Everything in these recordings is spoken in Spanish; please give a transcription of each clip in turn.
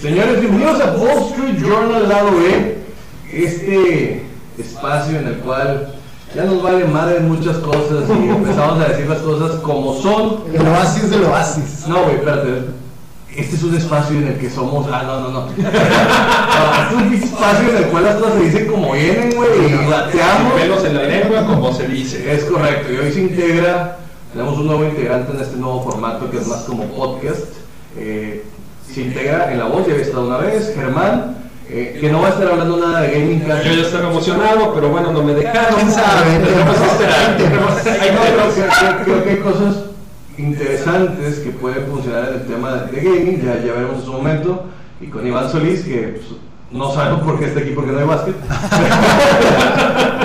Señores, bienvenidos a Wall Street Journal lado B, este espacio en el cual ya nos vale madre muchas cosas y empezamos a decir las cosas como son. El oasis del oasis. No, güey, espérate. Este es un espacio en el que somos. Ah, no, no, no. Este es un espacio en el cual las cosas se dicen como vienen, güey, y bateamos. Pelos en la lengua, como se dice. Es correcto, y hoy se integra, tenemos un nuevo integrante en este nuevo formato que es más como podcast. Eh, se integra en la voz, ya había estado una vez, Germán, eh, que no va a estar hablando nada de gaming casi. Yo ya estaba emocionado, pero bueno, no me dejaron. ¿Quién sabe? Tenemos que esperar. Creo- creo que hay cosas interesantes que pueden funcionar en el tema de gaming, ya, ya veremos en su momento, y con Iván Solís, que pues, no sabemos por qué está aquí porque no hay básquet.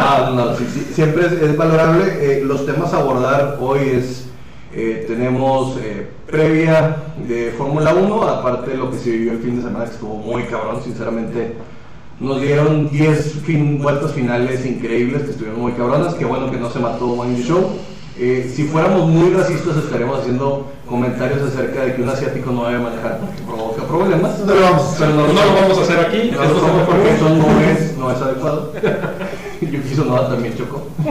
Ah, no, sí, sí, siempre es, es valorable. Eh, los temas a abordar hoy es, eh, tenemos eh, previa de Fórmula 1, aparte de lo que se vivió el fin de semana, que estuvo muy cabrón, sinceramente. Nos dieron 10 fin- vueltas finales increíbles que estuvieron muy cabronas. Qué bueno que no se mató One Show. Eh, si fuéramos muy racistas, estaríamos haciendo comentarios acerca de que un asiático no debe manejar porque provoca problemas. No lo vamos. Pero No lo vamos a hacer aquí. no, no, porque por eso no es, no es adecuado. Yo quiso no también chocó.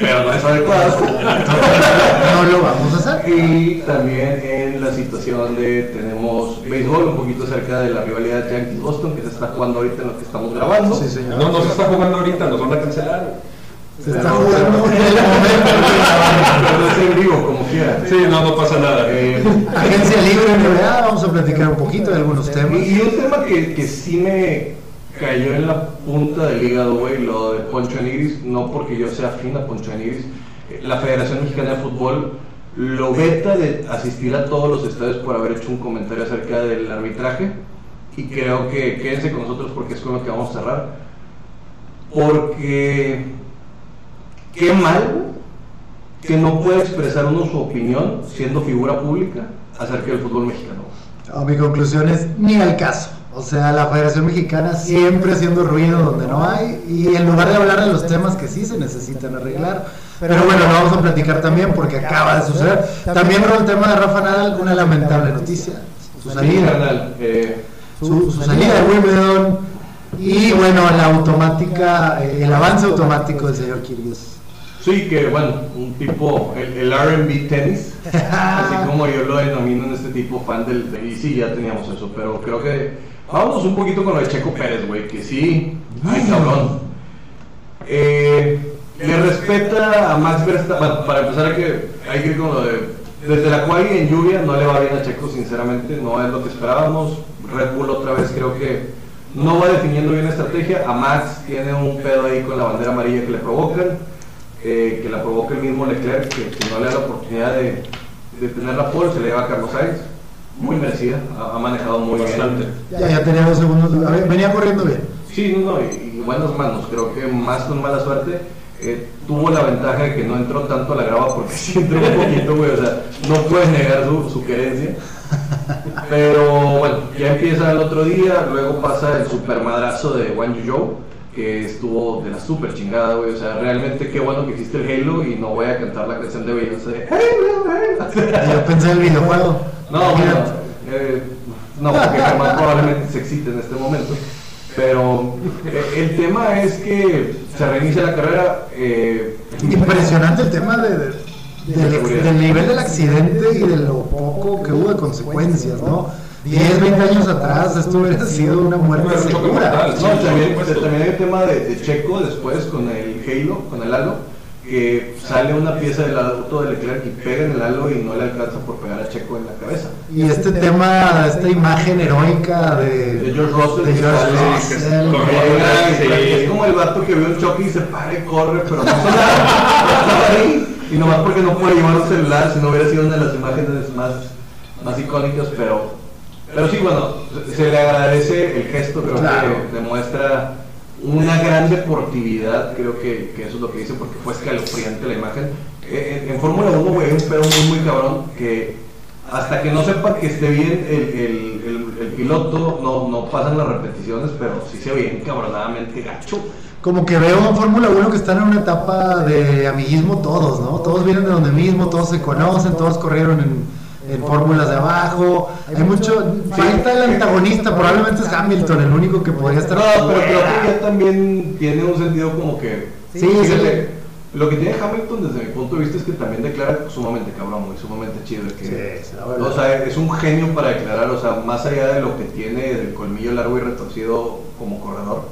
Pero no es adecuado. No lo vamos a hacer. Y también en la situación de tenemos béisbol, un poquito cerca de la rivalidad de Yankees Boston que se está jugando ahorita en lo que estamos grabando. Sí, señor. No, no se está jugando ahorita, nos van a cancelar. Se está jugando en el momento. Pero no es en vivo, como quiera. Sí, no, no pasa nada. Eh, Agencia Libre NBA, vamos a platicar un poquito de algunos temas. y, y un tema que, que sí me cayó en la punta del hígado, güey, lo de Poncho Nigris, no porque yo sea afín a Poncho Nigris, eh, la Federación Mexicana de Fútbol lo veta de asistir a todos los estadios por haber hecho un comentario acerca del arbitraje y creo que quédense con nosotros porque es con lo que vamos a cerrar porque qué mal que no puede expresar uno su opinión siendo figura pública acerca del fútbol mexicano. No, mi conclusión es ni al caso. O sea, la Federación Mexicana siempre haciendo ruido donde no hay y en lugar de hablar de los temas que sí se necesitan arreglar. Pero bueno, lo vamos a platicar también porque acaba de suceder. También con el tema de Rafa Nadal, una lamentable noticia. Su salida, eh, su, su salida de Wimbledon y bueno, la automática, eh, el avance automático del señor Kyrgios. sí, que bueno, un tipo, el, el RB tenis, así como yo lo denomino en este tipo fan del, de, y sí, ya teníamos eso, pero creo que vámonos un poquito con lo de Checo Pérez, güey, que sí, ay cabrón. Eh, le respeta a Max Verstappen, bueno, para empezar hay que, hay que ir con lo de, desde la cual en lluvia no le va bien a Checo, sinceramente, no es lo que esperábamos, Red Bull otra vez creo que no va definiendo bien la estrategia, a Max tiene un pedo ahí con la bandera amarilla que le provocan, eh, que la provoca el mismo Leclerc, que, que no le da la oportunidad de, de tener la pole, se le lleva a Carlos Sainz, muy merecida, ha, ha manejado muy Bastante. bien. Ya, ya tenía dos segundos, venía corriendo bien. Sí, no, no, y, y buenas manos, creo que más con mala suerte. eh, tuvo la ventaja de que no entró tanto a la grava porque sí entró un poquito, güey, o sea, no puedes negar su, su querencia. Pero bueno, ya empieza el otro día, luego pasa el super madrazo de Wang Yuzhou, que estuvo de la super chingada, güey, o sea, realmente qué bueno que existe el Halo y no voy a cantar la canción de Beyoncé de Halo, Halo. Yo pensé en el videojuego. No, bueno, eh, no, porque jamás probablemente se excite en este momento. Pero eh, el tema es que se reinicia la carrera. eh, Impresionante el tema de, de- del, del nivel del accidente y de lo poco que hubo de consecuencias, ¿no? 10, 20 años atrás esto hubiera sido una muerte segura. No, Sí, también, hay el tema de, de Checo después con el Halo, con el halo, que sale una pieza del auto de Leclerc y pega en el halo y no le alcanza por pegar a Checo en la cabeza. Y este tema, esta imagen heroica De de, George Russell, de George es Russell. Es como el vato que ve un choque y se para y corre, pero no está ahí. Y nomás porque no puede llevar un celular, si no hubiera sido una de las imágenes más, más icónicas, pero, pero sí, bueno, se- le agradece el gesto, creo Claro. que demuestra una gran deportividad, creo que, que eso es lo que dice, porque fue escalofriante la imagen. Eh, En, en Fórmula 1, güey, hay un pedo muy, muy cabrón que hasta que no sepa que esté bien el, el- el- el piloto, no, no pasan las repeticiones, pero sí se ve bien cabronadamente gacho. Como que veo en Fórmula 1 que están en una etapa de amiguismo todos, ¿no? Todos vienen de donde mismo, todos se conocen, todos corrieron en, en fórmulas de abajo. Hay mucho. Falta el antagonista, probablemente es Hamilton, el único que podría estar. No, pero creo que ya también tiene un sentido como que. Sí, sí. Lo que tiene Hamilton desde mi punto de vista es que también declara sumamente cabrón, muy sumamente chido. Que, Sí, sí, la verdad. o sea, es un genio para declarar, o sea, más allá de lo que tiene del colmillo largo y retorcido como corredor,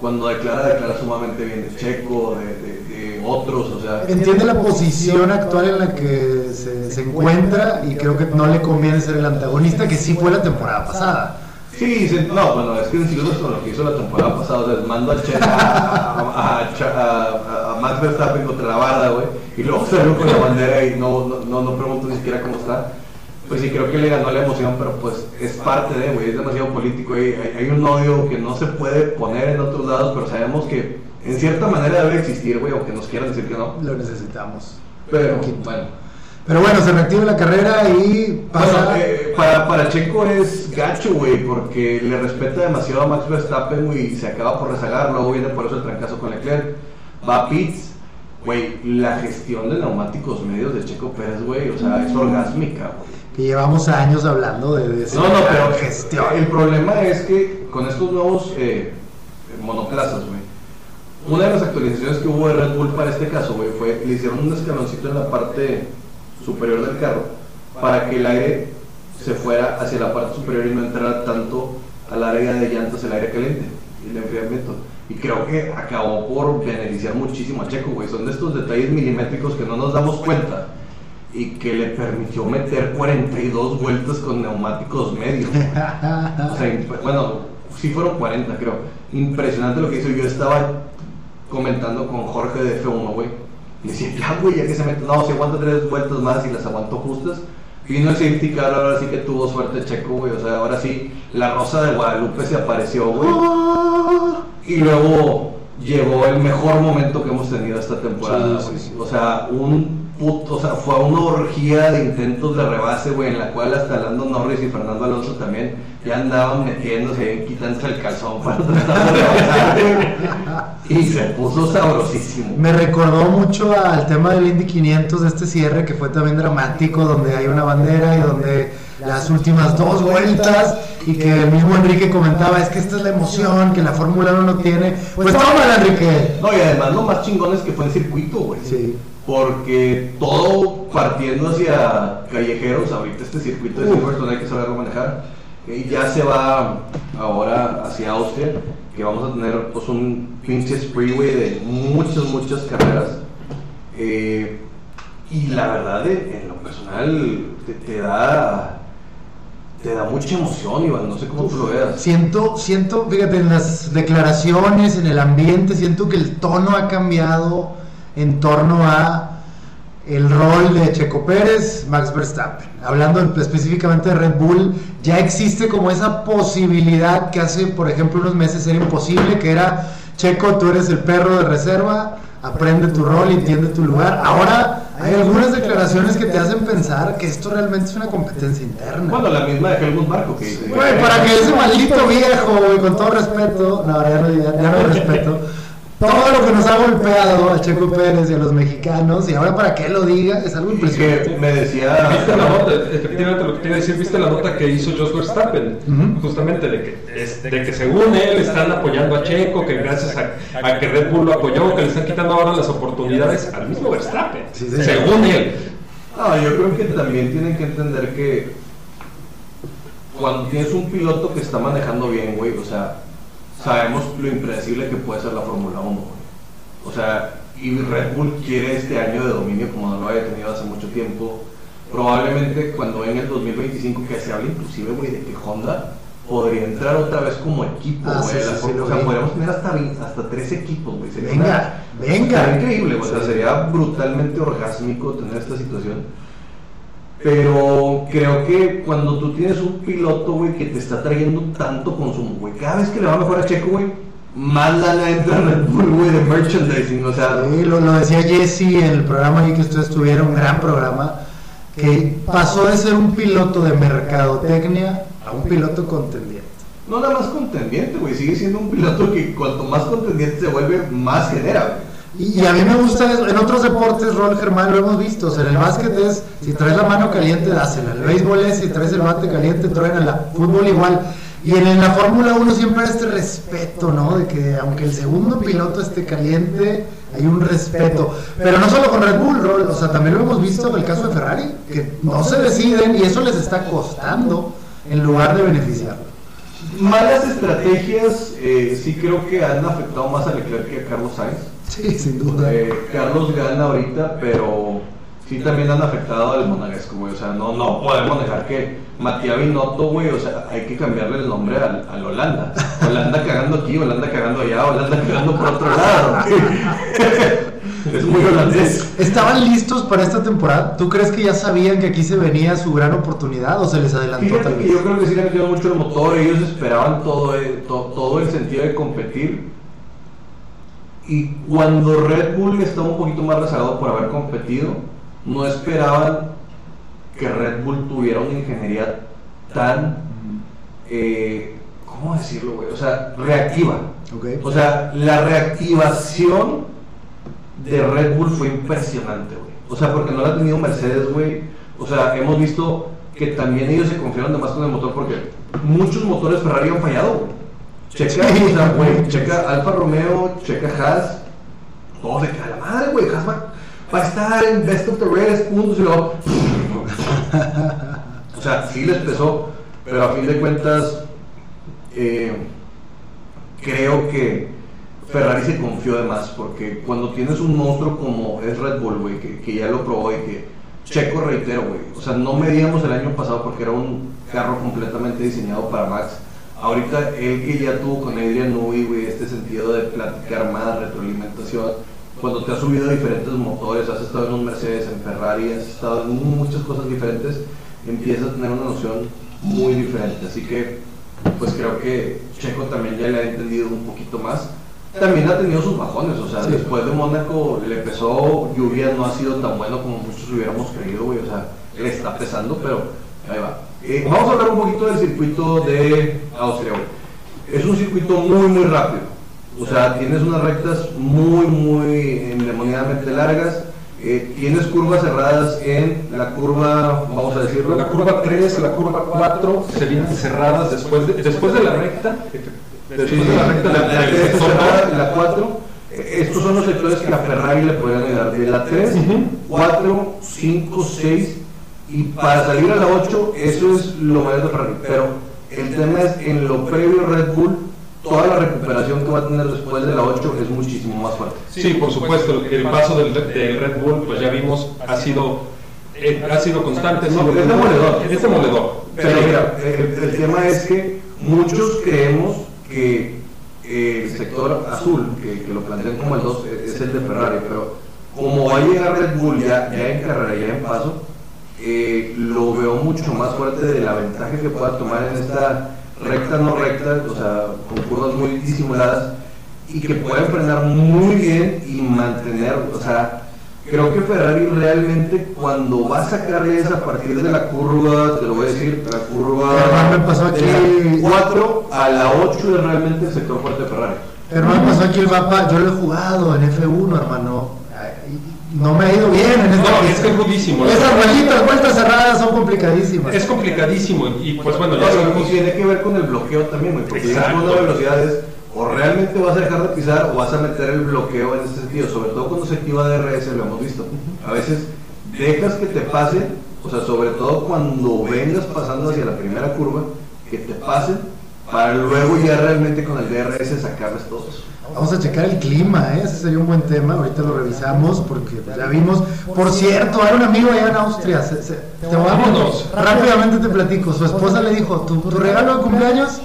cuando declara, declara sumamente bien de Checo, de, de- de otros, o sea. Entiende la posición actual en la que se, se encuentra y creo que no le conviene ser el antagonista, que sí fue la temporada pasada. Sí, sí, no, bueno, es que en con lo que hizo la temporada pasada, o sea, mando a, Che- a, a- a- Cha- a- a Max Verstappen contra la barda, güey, y luego salió con la bandera y no, no, no, no pregunto ni siquiera cómo está. Pues sí, creo que le ganó la emoción, pero pues es parte de, güey, es demasiado político. Hay, hay un odio que no se puede poner en otros lados, pero sabemos que en cierta manera debe existir, güey, aunque nos quieran decir que no. Lo necesitamos. Pero, bueno. Pero bueno, se reactiva la carrera y pasa. Bueno, eh, para, para Checo es gacho, güey, porque le respeta demasiado a Max Verstappen, güey, y se acaba por rezagar, luego viene por eso el trancazo con Leclerc, va a pits, güey, la gestión de neumáticos medios de Checo Pérez, güey, o sea, es orgásmica, güey. Que llevamos años hablando de, de No, no, pero gestión. el problema es que con estos nuevos eh, monoplazas, güey, una de las actualizaciones que hubo de Red Bull para este caso, güey, fue le hicieron un escaloncito en la parte superior del carro para que el aire se fuera hacia la parte superior y no entrara tanto al área de llantas el aire caliente y el enfriamiento. Y creo que acabó por beneficiar muchísimo a Checo, güey. Son de estos detalles milimétricos que no nos damos cuenta y que le permitió meter 42 vueltas con neumáticos medios. O sea, bueno, sí fueron 40, creo. Impresionante lo que hizo. Yo estaba comentando con Jorge de F1, güey. Y decía, ya, güey, ya que se mete. No, se aguanta tres vueltas más y las aguantó justas. Vino el safety car, ahora sí que tuvo suerte Checo, güey. O sea, ahora sí, la rosa de Guadalupe se apareció, güey. Y luego llegó el mejor momento que hemos tenido esta temporada, güey. O sea, un puto, o sea, fue una orgía de intentos de rebase, güey, en la cual hasta Lando Norris y Fernando Alonso también ya andaban metiéndose, quitándose el calzón para rebasar. Y se puso sabrosísimo. Me recordó mucho al tema del Indy 500 de este cierre que fue también dramático, donde hay una bandera y donde las últimas dos vueltas y que el mismo Enrique comentaba, es que esta es la emoción que la Fórmula 1 no tiene. Pues tómala, Enrique. No, y además lo más chingón es que fue en circuito, güey. Sí. Porque todo partiendo hacia callejeros, ahorita este circuito de. Silverstone hay que saberlo manejar. Y ya se va ahora hacia Austria, que vamos a tener pues un pinche freeway de muchas, muchas carreras. Eh, y la verdad, en lo personal, te, te da te da mucha emoción, Iván, no sé cómo tú lo veas. Siento, siento, fíjate, en las declaraciones, en el ambiente, siento que el tono ha cambiado en torno a el rol de Checo Pérez, Max Verstappen. Hablando específicamente de Red Bull, ya existe como esa posibilidad que hace, por ejemplo, unos meses era imposible, que era, Checo, tú eres el perro de reserva, aprende tu rol y entiende tu lugar. Ahora hay algunas declaraciones que te hacen pensar que esto realmente es una competencia interna. Bueno, la misma de Helmut Marco que. Güey, para que ese maldito viejo, güey, con todo respeto, no, ya no, ya no respeto, todo lo que nos ha golpeado a Checo Pérez y a los mexicanos, y ahora para que él lo diga, es algo impresionante. que me decía. ¿Viste la nota? Efectivamente, lo que a decir, ¿viste la nota que hizo Jos Verstappen? Justamente de que, es- de que según él están apoyando a Checo, que gracias a, a que Red Bull lo apoyó, que le están quitando ahora las oportunidades al mismo Verstappen. Sí, sí. según él. No, yo creo que también tienen que entender que cuando tienes un piloto que está manejando bien, güey, o sea, sabemos lo impredecible que puede ser la Fórmula 1, güey. O sea, y Red Bull quiere este año de dominio como no lo había tenido hace mucho tiempo. Probablemente cuando en el 2025, que se habla inclusive, güey, de que Honda podría entrar otra vez como equipo, Ah, güey. sí, sí, sí, o sea, podríamos tener hasta, 20 hasta tres equipos, güey. Sería Venga, una- venga. Sería increíble, güey. O sea, sería brutalmente orgásmico tener esta situación. Pero creo que cuando tú tienes un piloto, güey, que te está trayendo tanto consumo, güey, cada vez que le va mejor a Checo, güey, más lana entra en Red Bull, güey, de merchandising, o sea, Sí, lo, lo decía Jesse en el programa ahí que ustedes tuvieron, un gran programa, que pasó de ser un piloto de mercadotecnia a un piloto contendiente. no nada más contendiente, güey, sigue siendo un piloto que cuanto más contendiente se vuelve, más genera, güey. Y, a mí me gusta eso. En otros deportes, Rol Germán, lo hemos visto. O sea, en el básquet es, si traes la mano caliente, dásela. El béisbol es, si traes el bate caliente, truénala. Fútbol igual. Y en, en la Fórmula 1 siempre hay este respeto, ¿no? De que aunque el segundo piloto esté caliente, hay un respeto. Pero no solo con Red Bull, Rol, o sea, también lo hemos visto en el caso de Ferrari, que no se deciden y eso les está costando en lugar de beneficiarlo. Malas estrategias eh, sí creo que han afectado más a Leclerc que a Carlos Sainz. Sí, sin duda. Eh, Carlos gana ahorita, pero sí también han afectado al monegasco, güey. O sea, no, no podemos dejar que Matías Binotto, güey, o sea, hay que cambiarle el nombre al, al Holanda. Holanda cagando aquí, Holanda cagando allá, Holanda cagando por otro lado. es muy holandés. ¿Estaban listos para esta temporada? ¿Tú crees que ya sabían que aquí se venía su gran oportunidad o se les adelantó tal vez? yo creo que sí le metieron mucho el motor, ellos esperaban todo, eh, to- todo el sentido de competir. Y cuando Red Bull estaba un poquito más rezagado por haber competido, no esperaban que Red Bull tuviera una ingeniería tan, eh, ¿cómo decirlo, güey? O sea, reactiva. Ok. O sea, la reactivación de Red Bull fue impresionante, güey. O sea, porque no la ha tenido Mercedes, güey. O sea, hemos visto que también ellos se confiaron de más con el motor porque muchos motores Ferrari han fallado, güey. Checa, o sea, güey, checa Alfa Romeo, checa Haas. Todo de que la madre, güey. Haas va, a estar en Best of the Rest, puntos y luego. o sea, sí les pesó, pero a fin de cuentas, eh, creo que Ferrari se confió de más, porque cuando tienes un monstruo como es Red Bull, güey, que, que ya lo probó y que Checo reitero, güey, o sea, no medíamos el año pasado porque era un carro completamente diseñado para Max. Ahorita él que ya tuvo con Adrian Newey, güey, este sentido de platicar más, retroalimentación, cuando te has subido a diferentes motores, has estado en un Mercedes, en Ferrari, has estado en muchas cosas diferentes, empiezas a tener una noción muy diferente. Así que, pues creo que Checo también ya le ha entendido un poquito más. También ha tenido sus bajones, o sea, Sí. después de Mónaco le pesó, lluvia no ha sido tan bueno como muchos hubiéramos creído, güey, o sea, le está pesando, pero ahí va. Eh, vamos a hablar un poquito del circuito de Austria. Es un circuito muy, muy rápido. O sea, tienes unas rectas muy, muy endemoniadamente largas. eh, tienes curvas cerradas en la curva, vamos a decirlo. La curva 3, la curva 4 se vienen cerradas después de, después de la recta. Después de la recta la, la del tres sector cerrada, norte. la 4. Estos son los sectores que a Ferrari le podrían ayudar. De la 3, Ujú. 4, 5, 6 y para salir a la 8, eso es lo mayor de Ferrari. Pero el tema es en lo previo Red Bull, toda la recuperación que va a tener después de la 8 es muchísimo más fuerte. Sí, por supuesto, el paso del, del Red Bull, pues ya vimos, ha sido, eh, ha sido constante. No, es demoledor. Es demoledor. Pero mira, el, el tema es que muchos creemos que eh, el sector azul, que, que lo plantean como el 2, es, es el de Ferrari, pero como va a llegar Red Bull ya, ya en carrera, ya en paso, eh, lo veo mucho más fuerte de la ventaja que pueda tomar en esta recta no recta, o sea, con curvas muy disimuladas y que pueden frenar muy bien y mantener, o sea, creo que Ferrari realmente cuando va a sacarle esa a partir de la curva, te lo voy a decir, la curva me pasó aquí- de la 4 a la 8 es realmente el sector fuerte de Ferrari. Hermano, pasó aquí el mapa, yo lo he jugado en F1, hermano. No me ha ido bien en esta No, es que es rudísimo. Esas vueltas, vueltas cerradas son complicadísimas. Es complicadísimo y pues bueno, ya sabemos. y tiene que ver con el bloqueo también, güey, porque llegas Exacto. con una velocidad es, o realmente vas a dejar de pisar o vas a meter el bloqueo en ese sentido, sobre todo cuando se activa DRS, lo hemos visto. A veces dejas que te pasen, o sea, sobre todo cuando vengas pasando hacia la primera curva, que te pasen, para luego ya realmente con el DRS sacarles todos. Vamos a checar el clima, ¿eh? ese sería un buen tema. Ahorita lo revisamos porque pues, ya vimos. Por cierto, hay un amigo allá en Austria. se- se- te Vámonos. rápidamente te platico. Su esposa le dijo: tu, tu regalo de cumpleaños,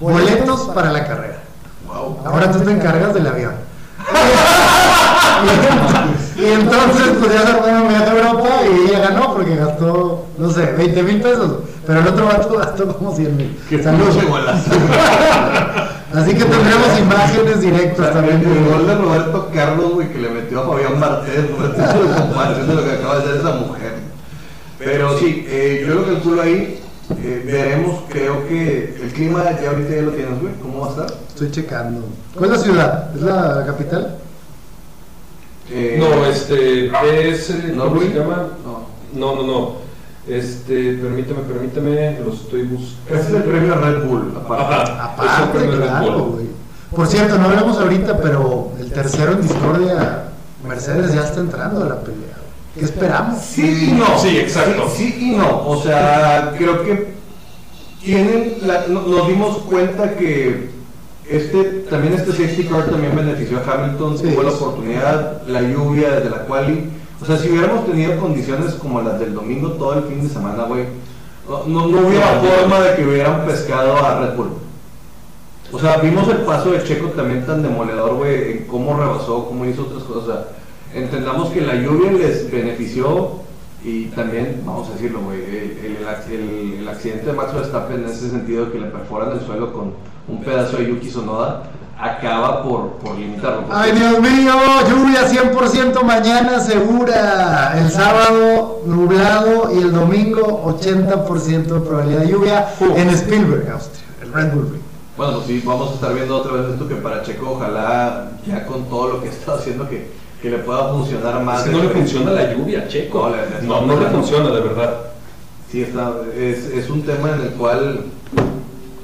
boletos para la carrera. Wow. Ahora tú te encargas del avión. y entonces, pues ya se viaje a Europa y ella ganó porque gastó, no sé, 20 mil pesos. Pero el otro vato gastó como 100 mil. Salud. Así que tendremos imágenes directas también. El gol de Roberto Carlos, güey, que le metió a Fabián Martínez, no es una comparación de lo que acaba de hacer esa mujer. Pero sí, eh, yo lo calculo ahí, eh, veremos, creo que el clima ya ahorita ya lo tienes, güey, ¿cómo va a estar? Estoy checando. ¿Cuál es la ciudad? ¿Es la capital? Eh, No, este, es, eh, ¿cómo Norway. se llama? No. No, no, no. Este, permíteme, permíteme, lo estoy buscando. Ese es el premio Red Bull, aparte. Ajá. Aparte, claro, Bull. güey. Por cierto, no hablamos ahorita, pero el tercero en discordia, Mercedes ya está entrando a la pelea. ¿Qué esperamos? Sí y no. Sí, exacto. Sí, sí y no. O sea, creo que tienen la- no- nos dimos cuenta que este también este safety car también benefició a Hamilton, Sí. tuvo la oportunidad, la lluvia desde la quali. O sea, si hubiéramos tenido condiciones como las del domingo todo el fin de semana, güey, no, no, hubiera forma de que hubieran pescado a Red Bull. O sea, vimos el paso de Checo también tan demoledor, güey, en cómo rebasó, cómo hizo otras cosas. O sea, entendamos que la lluvia les benefició y también, vamos a decirlo, güey, el, el- el accidente de Max Verstappen en ese sentido que le perforan el suelo con un pedazo de Yuki Sonoda acaba por, por limitarlo. porque- Ay, Dios mío, lluvia 100% mañana segura. El sábado nublado y el domingo 80% de probabilidad de lluvia en Spielberg, Austria, el Red Bull Ring. Bueno, pues sí, vamos a estar viendo otra vez esto que para Checo, ojalá ya con todo lo que está haciendo que, que le pueda funcionar más. Es que no le funciona la lluvia, Checo. No, No, no le funciona, de verdad. Sí, está, es, es un tema en el cual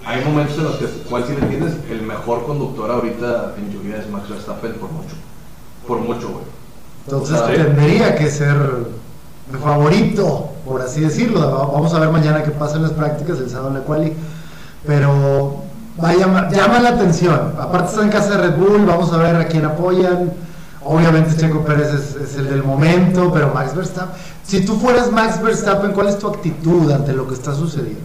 hay momentos en los que cual si le tienes el mejor conductor ahorita en lluvia es Max Verstappen por mucho. Por mucho, güey. Entonces O sea, tendría que ser el favorito, por así decirlo. Va- Vamos a ver mañana qué pasa en las prácticas, el sábado en la quali. Pero vaya, ma- llama la atención. Aparte está en casa de Red Bull, vamos a ver a quién apoyan. Obviamente Checo Pérez es, es el del momento, pero Max Verstappen. Si tú fueras Max Verstappen, ¿cuál es tu actitud ante lo que está sucediendo?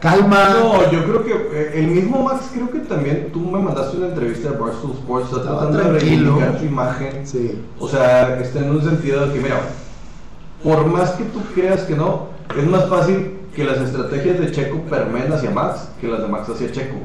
Calma. No, yo creo que eh, el mismo Max, creo que también tú me mandaste una entrevista de Barstool Sports, está tratando de tranquilo. reivindicar su imagen. Sí. O sea, está en un sentido de que, mira, por más que tú creas que no, es más fácil que las estrategias de Checo permeen hacia Max que las de Max hacia Checo.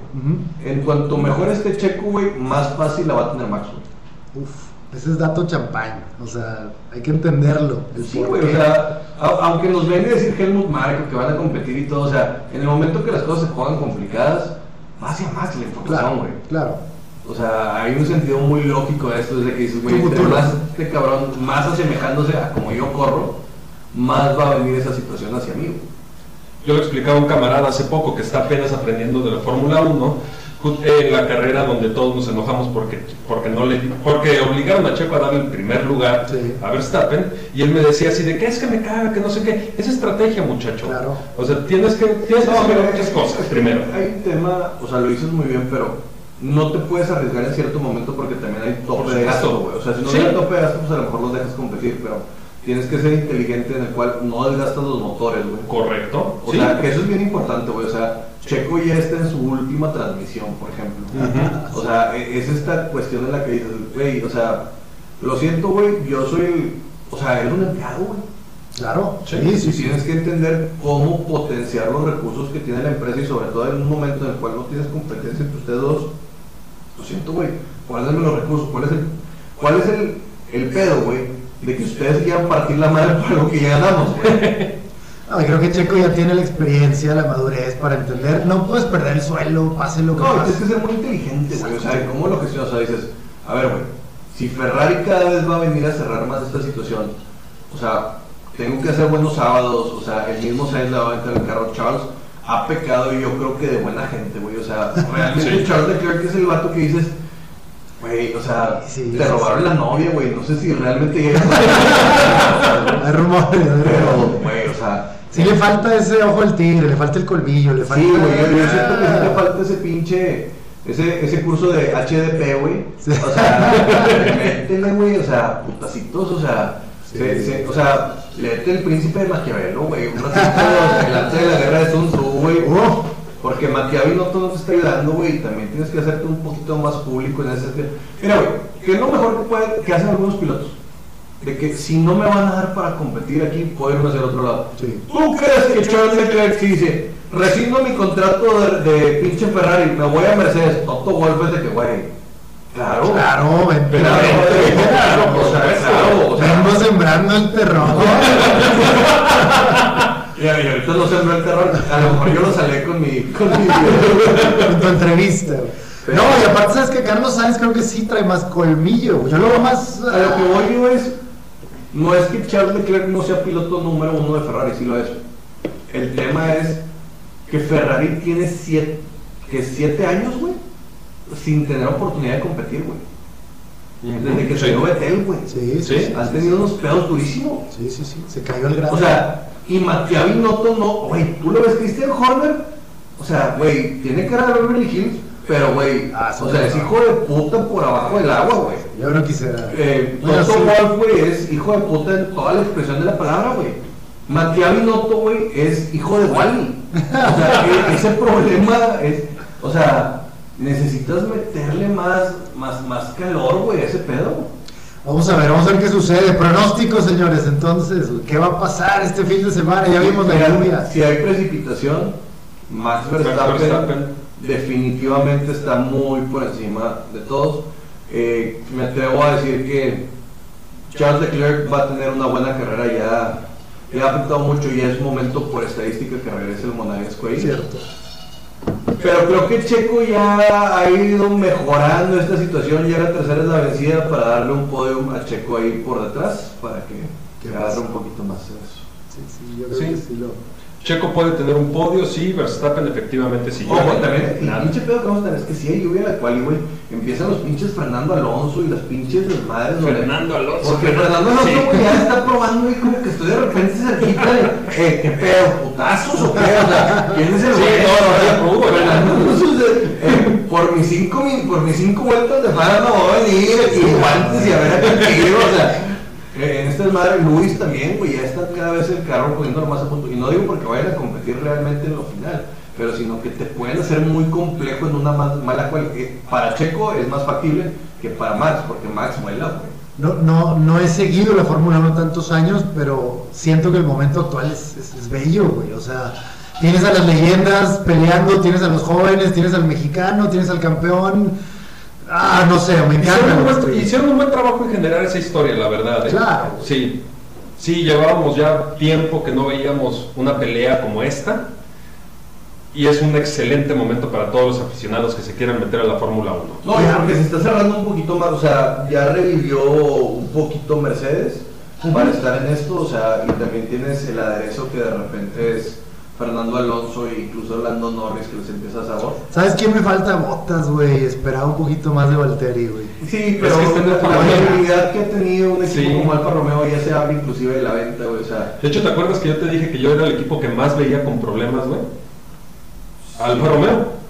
En cuanto mejor esté Checo, güey, más fácil la va a tener Max, güey. Uf, ese es dato champán. O sea, hay que entenderlo. el Sí, güey, o sea, a- aunque nos venga a decir Helmut Marko que van a competir y todo, o sea, en el momento que las cosas se pongan complicadas, va hacia Max la información, Claro, güey. claro. O sea, hay un sentido muy lógico de esto, desde que dices, güey, más este cabrón, más asemejándose a como yo corro, más va a venir esa situación hacia mí, güey. Yo le explicaba a un camarada hace poco que está apenas aprendiendo de la Fórmula 1, ju- en la carrera donde todos nos enojamos porque, porque, no le, porque obligaron a Checo a darle el primer lugar Sí. a Verstappen, y él me decía así de que es que me caga, que no sé qué, es estrategia muchacho. Claro. O sea, tienes que, tienes que saber muchas cosas primero. Hay un tema, o sea, lo dices muy bien, pero no te puedes arriesgar en cierto momento porque también hay tope de gasto, güey. O sea, si no Sí. hay tope de gasto, pues a lo mejor los dejas competir, pero tienes que ser inteligente en el cual no desgastas los motores, güey. Correcto. O Sí. sea, que eso es bien importante, güey. O sea, Checo ya está en su última transmisión, por ejemplo. O sea, e- es esta cuestión en la que dices, güey, o sea, lo siento, güey, yo soy el. O sea, eres un empleado, güey. Claro, Sí, sí, Y sí, sí. tienes que entender cómo potenciar los recursos que tiene la empresa y sobre todo en un momento en el cual no tienes competencia entre ustedes dos. Lo siento, güey. Guárdenme los recursos. ¿Cuál es el, cuál es el, el pedo, güey? De que ustedes quieran partir la madre por algo que ya ganamos. No, creo que Checo ya tiene la experiencia, la madurez para entender. No puedes perder el suelo, pase lo que No, tienes que ser muy inteligente, güey. O sea, ¿cómo lo gestionas? O sea, dices, a ver, güey, si Ferrari cada vez va a venir a cerrar más esta situación, o sea, tengo que hacer buenos sábados, o sea, el mismo Sainz le va a aventar el carro. Charles ha pecado y yo creo que de buena gente, güey. O sea, realmente Sí. Charles Leclerc es el vato que dices, güey, o sea, Sí, te sí, robaron la novia, güey. No sé si realmente llegas Hay rumores, Pero, güey, o sea. Sí le falta ese ojo al tigre, le falta el colmillo, le falta... Sí, güey, yo, siento que sí le falta ese pinche, ese, ese curso de HDP, güey. O sea, métele, güey, o sea, putacitos, o sea, se- se- o sea, léete el príncipe de Maquiavelo, güey, un ratito delante de la guerra de Sun Tzu, güey. Oh, Porque Maquiavelo no todo te está ayudando, güey, y también tienes que hacerte un poquito más público en ese sentido. Mira, güey, que es lo mejor que, puede, que hacen algunos pilotos. De que si no me van a dar para competir aquí, puedo irme hacia el otro lado. Sí. ¿Tú crees que Charles Leclerc sí dice, rescindo mi contrato de, de pinche Ferrari, me voy a Mercedes, Toto Wolff es de que, güey, claro, claro, claro, claro, o sea, claro, sembrando el terror. y ahorita no sembró el terror, a lo mejor yo lo salé con mi, con mi en tu entrevista. Pero- No, y aparte sabes que Carlos Sainz creo que sí trae más colmillo, güey. Yo lo veo más... A lo que voy yo es, no es que Charles Leclerc no sea piloto número uno de Ferrari, sí lo es. El tema es que Ferrari tiene siete, que siete años, güey, sin tener oportunidad de competir, güey. Desde que salió Betel, güey. Sí, sí, Sí. Han tenido unos pedos durísimos. Sí, sí, sí. Se cayó el grado. O sea, y Matías Binotto no, güey, tú lo ves, Christian Horner, o sea, güey, tiene cara de Beverly Hills, pero, güey, Ah, o sea, es hijo de puta por abajo del agua, güey. yo no quisiera... Eh, Bueno, Toto sí. Wolff, güey, es hijo de puta en toda la expresión de la palabra, güey. Matías Binotto, güey, es hijo de Wally. O sea, e- ese problema es, o sea, necesitas meterle más, más, más calor, güey, a ese pedo. Vamos a ver, vamos a ver qué sucede. Pronósticos, señores. Entonces, ¿qué va a pasar este fin de semana? Ya vimos la lluvia. Si hay precipitación, Max Verstappen, Verstappen. definitivamente está muy por encima de todos. Eh, me atrevo a decir que Charles Leclerc va a tener una buena carrera ya. Le ha afectado mucho y es momento por estadística que regrese el Monagasco ahí. Cierto. Pero creo que Checo ya ha ido mejorando esta situación. Ya la tercera es la vencida para darle un podium a Checo ahí por detrás para que, agarre un poquito más de eso. Sí, sí, yo creo Sí. que sí lo... Checo puede tener un podio, sí, Verstappen efectivamente sí. Ojo, también el Nada. pinche pedo que vamos a tener es que si hay lluvia en la cual, güey, empiezan los pinches Fernando Alonso y las pinches desmadres. Fernando Alonso. Porque Fernando Alonso, Sí. güey, ya está probando y como que estoy de repente cerquita de, eh, ¿qué pedo? ¿Putazos o qué? O sea, ¿quién es el Sí, güey? no, no, probó, ya. Fernando Alonso, eh, por mis cinco, por mis cinco vueltas de Fernando voy a venir y guantes y a ver a qué o sea. Eh, En esta madre Luis también, güey, ya está cada vez el carro poniéndolo más a punto. Y no digo porque vayan a competir realmente en lo final, pero sino que te pueden hacer muy complejo en una ma- mala cual. eh, para Checo es más factible que para Max, porque Max vuela, güey. No, no, no he seguido la Fórmula 1 tantos años, pero siento que el momento actual es, es- es bello, güey. O sea, tienes a las leyendas peleando, tienes a los jóvenes, tienes al mexicano, tienes al campeón. Ah, no sé, me encanta. Hicieron un, buen, que estoy- hicieron un buen trabajo en generar esa historia, la verdad. ¿eh? Claro. Sí, sí, llevábamos ya tiempo que no veíamos una pelea como esta. Y es un excelente momento para todos los aficionados que se quieran meter a la Fórmula 1. No, y porque se está cerrando un poquito más, o sea, ya revivió un poquito Mercedes para estar en esto, o sea, y también tienes el aderezo que de repente es Fernando Alonso e incluso Lando Norris que les empieza a sabor. ¿Sabes quién me falta? Botas, güey. Esperaba un poquito más de Valtteri, güey. Sí, pero es que la Romeo. viabilidad que ha tenido un equipo Sí. como Alfa Romeo ya se habla inclusive de la venta, güey, o sea, De hecho, ¿te acuerdas que yo te dije que yo era el equipo que más veía con problemas, güey? Alfa Romeo.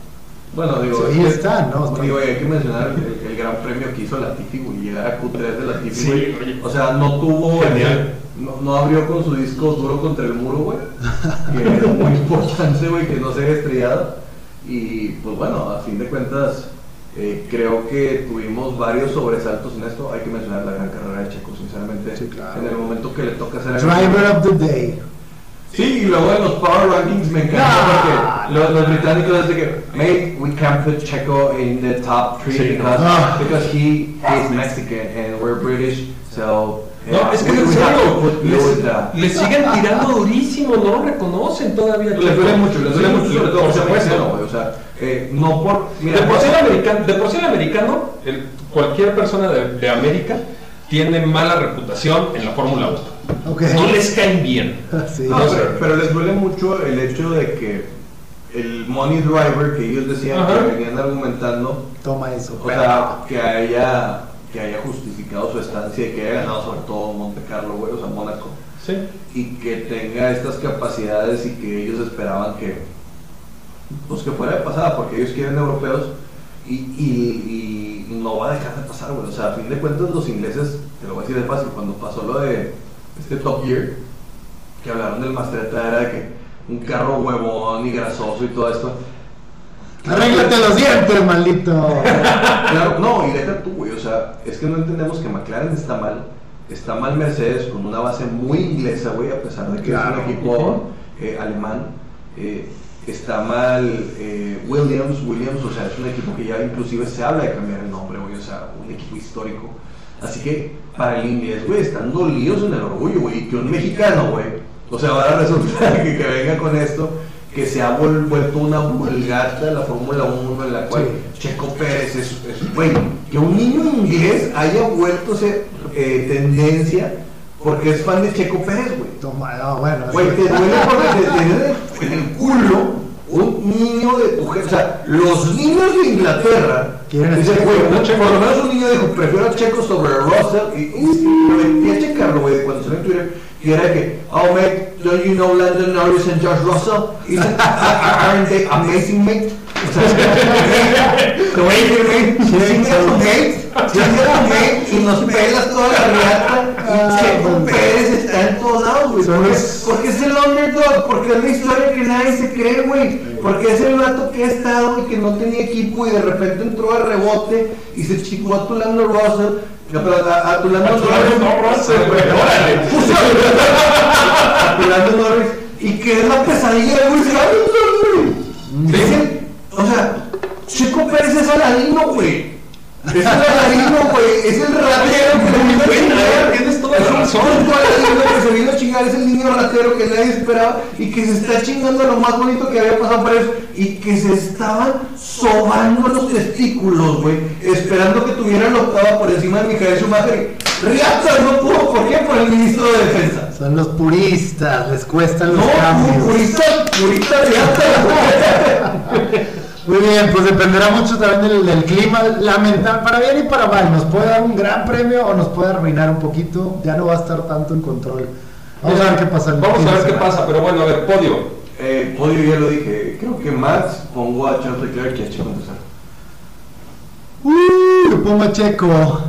Bueno, digo, que- está, ¿no? Digo, hay que mencionar el, el gran premio que hizo Latifi, güey, llegar a Q3 de Latifi, Sí, güey. O sea, no tuvo, Genial. no, no abrió con su disco duro contra el muro, güey. Que es muy importante, güey, que no se haya estrellado. Y pues bueno, a fin de cuentas, eh, creo que tuvimos varios sobresaltos en esto. Hay que mencionar la gran carrera de Checo, sinceramente. Sí, claro. En el momento que le toca hacer Driver of the Day. Sí, y luego en los Power Rankings me encanta Ah, porque los, los británicos es de que, mate, we can't put Checo in the top three Sí. because, Ah. because he is Mexican and we're British, so No, yeah, es que en serio, le siguen tirando durísimo, no lo reconocen todavía. Les duele mucho, les duele mucho, sobre todo por ser supuesto. o sea, eh, no por... Mira, de por no- americano, de por sí el americano el- cualquier persona de, de América tiene mala reputación en la Fórmula 1. Ok. No les caen bien. Sí. No, pero, pero les duele mucho el hecho de que el money driver que ellos decían Ajá. que venían argumentando Toma eso. O sea, que haya, que haya justificado su estancia y que haya ganado sobre todo Monte Carlo, güey, o sea, Mónaco. Sí. Y que tenga estas capacidades y que ellos esperaban que, pues que fuera de pasada, porque ellos quieren europeos y, y, y no va a dejar de pasar, güey. O sea, a fin de cuentas los ingleses, te lo voy a decir de fácil, cuando pasó lo de este Top Gear, que hablaron del Mastretta, era de que un carro huevón y grasoso y todo esto. Arréglate los dientes, maldito. Claro, no, y deja tú, güey. O sea, es que no entendemos que McLaren está mal. Está mal Mercedes con una base muy inglesa, güey, a pesar de que Claro. es un equipo eh, alemán. Eh, está mal eh, Williams, Williams, o sea, es un equipo que ya inclusive se habla de cambiar el nombre, güey, o sea, un equipo histórico. Así que para el inglés, güey, están dolidos en el orgullo, güey, que un mexicano, güey, o sea, ahora resulta que, que venga con esto que se ha vuel- vuelto una vulgata de la Fórmula 1 en la cual Checo Pérez es, es- güey, que un niño inglés haya vuelto a ser eh, tendencia porque es fan de Checo Pérez, güey. Toma, no, bueno. Güey, te duele porque te tiene en el culo un niño de tu jefe. O sea, los niños de Inglaterra Quieren dicen, Checo, güey, ¿no? un- por lo menos un niño dijo, prefiero a Checo sobre a Russell. Y, y, metí a checarlo, güey, cuando salió en Twitter. Y era que, oh, mate, don't you know Landon Norris and Josh Russell? Isn't, aren't they amazing, mate? O sea, te voy a decir, mate, chinga tu mate, chinga tu mate y nos pelas toda la riata. Ah, Y Checo bueno. Pérez está en todos lados, güey. Porque, porque es el underdog, porque es la historia que nadie se cree, güey. Porque es el vato que ha estado y que no tenía equipo y de repente entró a rebote y se chingó a Tulano Russell. No, a, a Tulano Norris. Russell, güey, órale. A Tulano Norris. Y que es la pesadilla de Luis Hamilton, güey. Es el- o sea, Checo Pérez es Aladino, güey. Es el Aladino, güey. Es el ratero que se vino a Buena, chingar. tienes toda la Es un razón. puto Aladino que se vino a chingar. Es el niño ratero que nadie esperaba y que se está chingando lo más bonito que había pasado para eso. Y que se estaban sobando los testículos, güey. Esperando que tuvieran la octava por encima de Michael Schumacher. Riata no pudo. ¿Por qué? Por el ministro de Defensa. Son los puristas, les cuestan los No, cambios. purista, purista Riata. Muy bien, pues dependerá mucho también del, del clima, lamentable, para bien y para mal. Nos puede dar un gran premio o nos puede arruinar un poquito. Ya no va a estar tanto en control. Vamos a ver qué pasa. Vamos a ver qué pasa, pero bueno, a ver, podio. Eh, podio ya lo dije. Creo que Max pongo a Charles Leclerc y a Checo en tercero. Uh, pongo a Checo,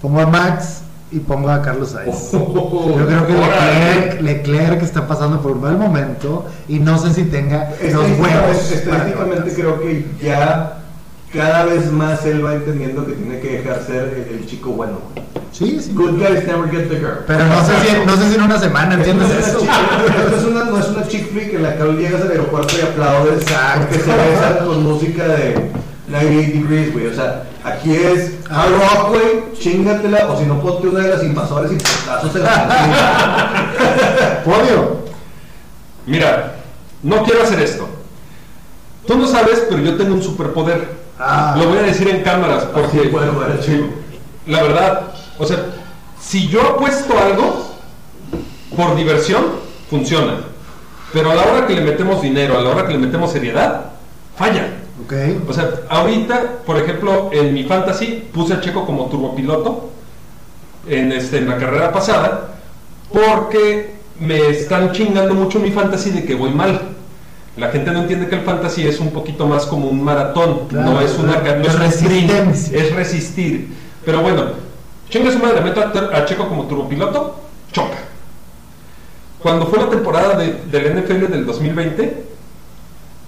pongo a Max y pongo a Carlos Sainz. Yo creo que Leclerc, Leclerc está pasando por un mal momento y no sé si tenga los huevos. Estadísticamente, creo que ya cada vez más él va entendiendo que tiene que dejar ser el, el chico bueno. Sí, sí. Good guys never get the girl. Pero no sé si, no sé si en una semana entiendes eso. no es una chick- esto es una- no es una chick flick en la que llegas al aeropuerto y aplaudes Exacto. porque se besan con música de 98 degrees, güey. O sea, aquí es hard rock, güey, chingatela, o si no, ponte una de las invasoras y potazos en la Podio. Mira, no quiero hacer esto. Tú no sabes, pero yo tengo un superpoder. Ah. Lo voy a decir en cámaras porque, el chico. la verdad, o sea, si yo apuesto algo por diversión, funciona. Pero a la hora que le metemos dinero, a la hora que le metemos seriedad, falla. Ok. O sea, ahorita, por ejemplo, en mi fantasy puse a Checo como turbopiloto en, este, en la carrera pasada porque me están chingando mucho mi fantasy de que voy mal. La gente no entiende que el fantasy es un poquito más como un maratón, Claro, no es una no es resistencia. es resistir. Pero bueno, chinga su madre, meto a, a Checo como turbopiloto, choca. Cuando fue la temporada de- del NFL del 2020,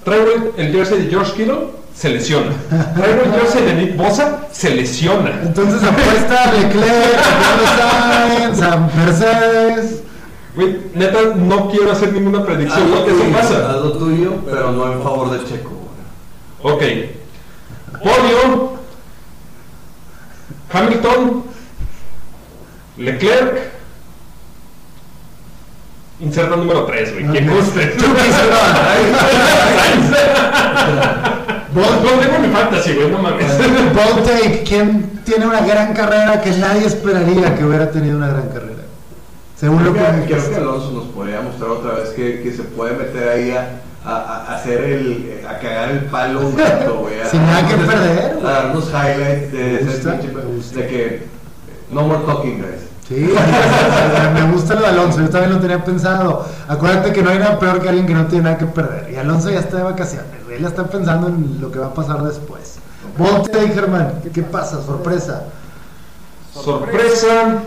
traigo el, el jersey de George Kittle, se lesiona. Traigo el jersey de Nick Bosa, se lesiona. Entonces apuesta a Leclerc, a Mercedes. Güey, neta, no quiero hacer ninguna predicción Haz lo porque eso tuyo, pasa. haz lo tuyo, pero no en favor de Checo. güey. Ok. Podio. Hamilton. Leclerc. Inserta número 3, güey. Que Ok. guste. No, no tengo mi fantasy, güey, no mames. Bold take, ¿quién tiene una gran carrera que nadie esperaría que hubiera tenido una gran carrera? Según lo que que, creo que. Alonso nos podría mostrar otra vez que, que se puede meter ahí a, a, a hacer el, a cagar el palo un rato, güey. a- Sin nada que perder, A darnos highlights de, ese gusta, pinche- me gusta. de que no more talking, guys. Sí, me gusta lo de Alonso, yo también lo tenía pensado. Acuérdate que no hay nada peor que alguien que no tiene nada que perder. Y Alonso ya está de vacaciones, él está pensando en lo que va a pasar después. Bold take, Germán, ¿qué, qué pasa? Sorpresa. Sorpresa.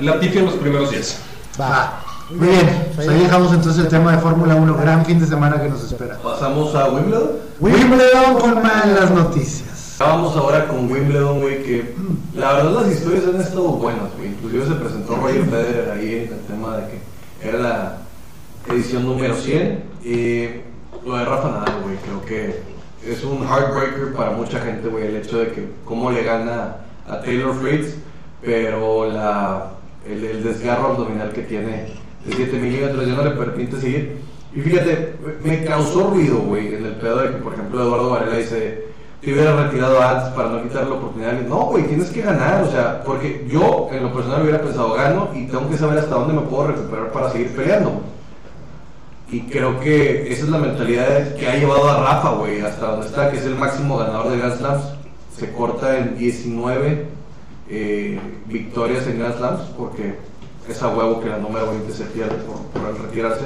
Latifi en los primeros 10. Va. Muy bien, pues ahí dejamos entonces el tema de Fórmula 1, gran fin de semana que nos espera. Pasamos a Wimbledon. Wimbledon con malas noticias. Vamos ahora con Wimbledon, güey, que la verdad las historias han estado buenas, güey. Inclusive se presentó Roger Federer ahí en el tema de que era la edición número 100. Y lo de Rafa Nadal, güey, creo que es un heartbreaker para mucha gente, güey, el hecho de que cómo le gana a Taylor Fritz, pero la, el, el desgarro abdominal que tiene de 7 milímetros ya no le permite seguir. Y fíjate, me causó ruido, güey, en el pedo de que, por ejemplo, Eduardo Varela dice, te hubiera retirado antes para no quitar la oportunidad. No, güey, tienes que ganar, o sea, porque yo en lo personal hubiera pensado, gano y tengo que saber hasta dónde me puedo recuperar para seguir peleando. Y creo que esa es la mentalidad que ha llevado a Rafa, güey, hasta donde está, que es el máximo ganador de Grand Slams. Se corta en 19 eh, victorias en Grand Slams, porque es a huevo que la número 20 se pierde por, por retirarse.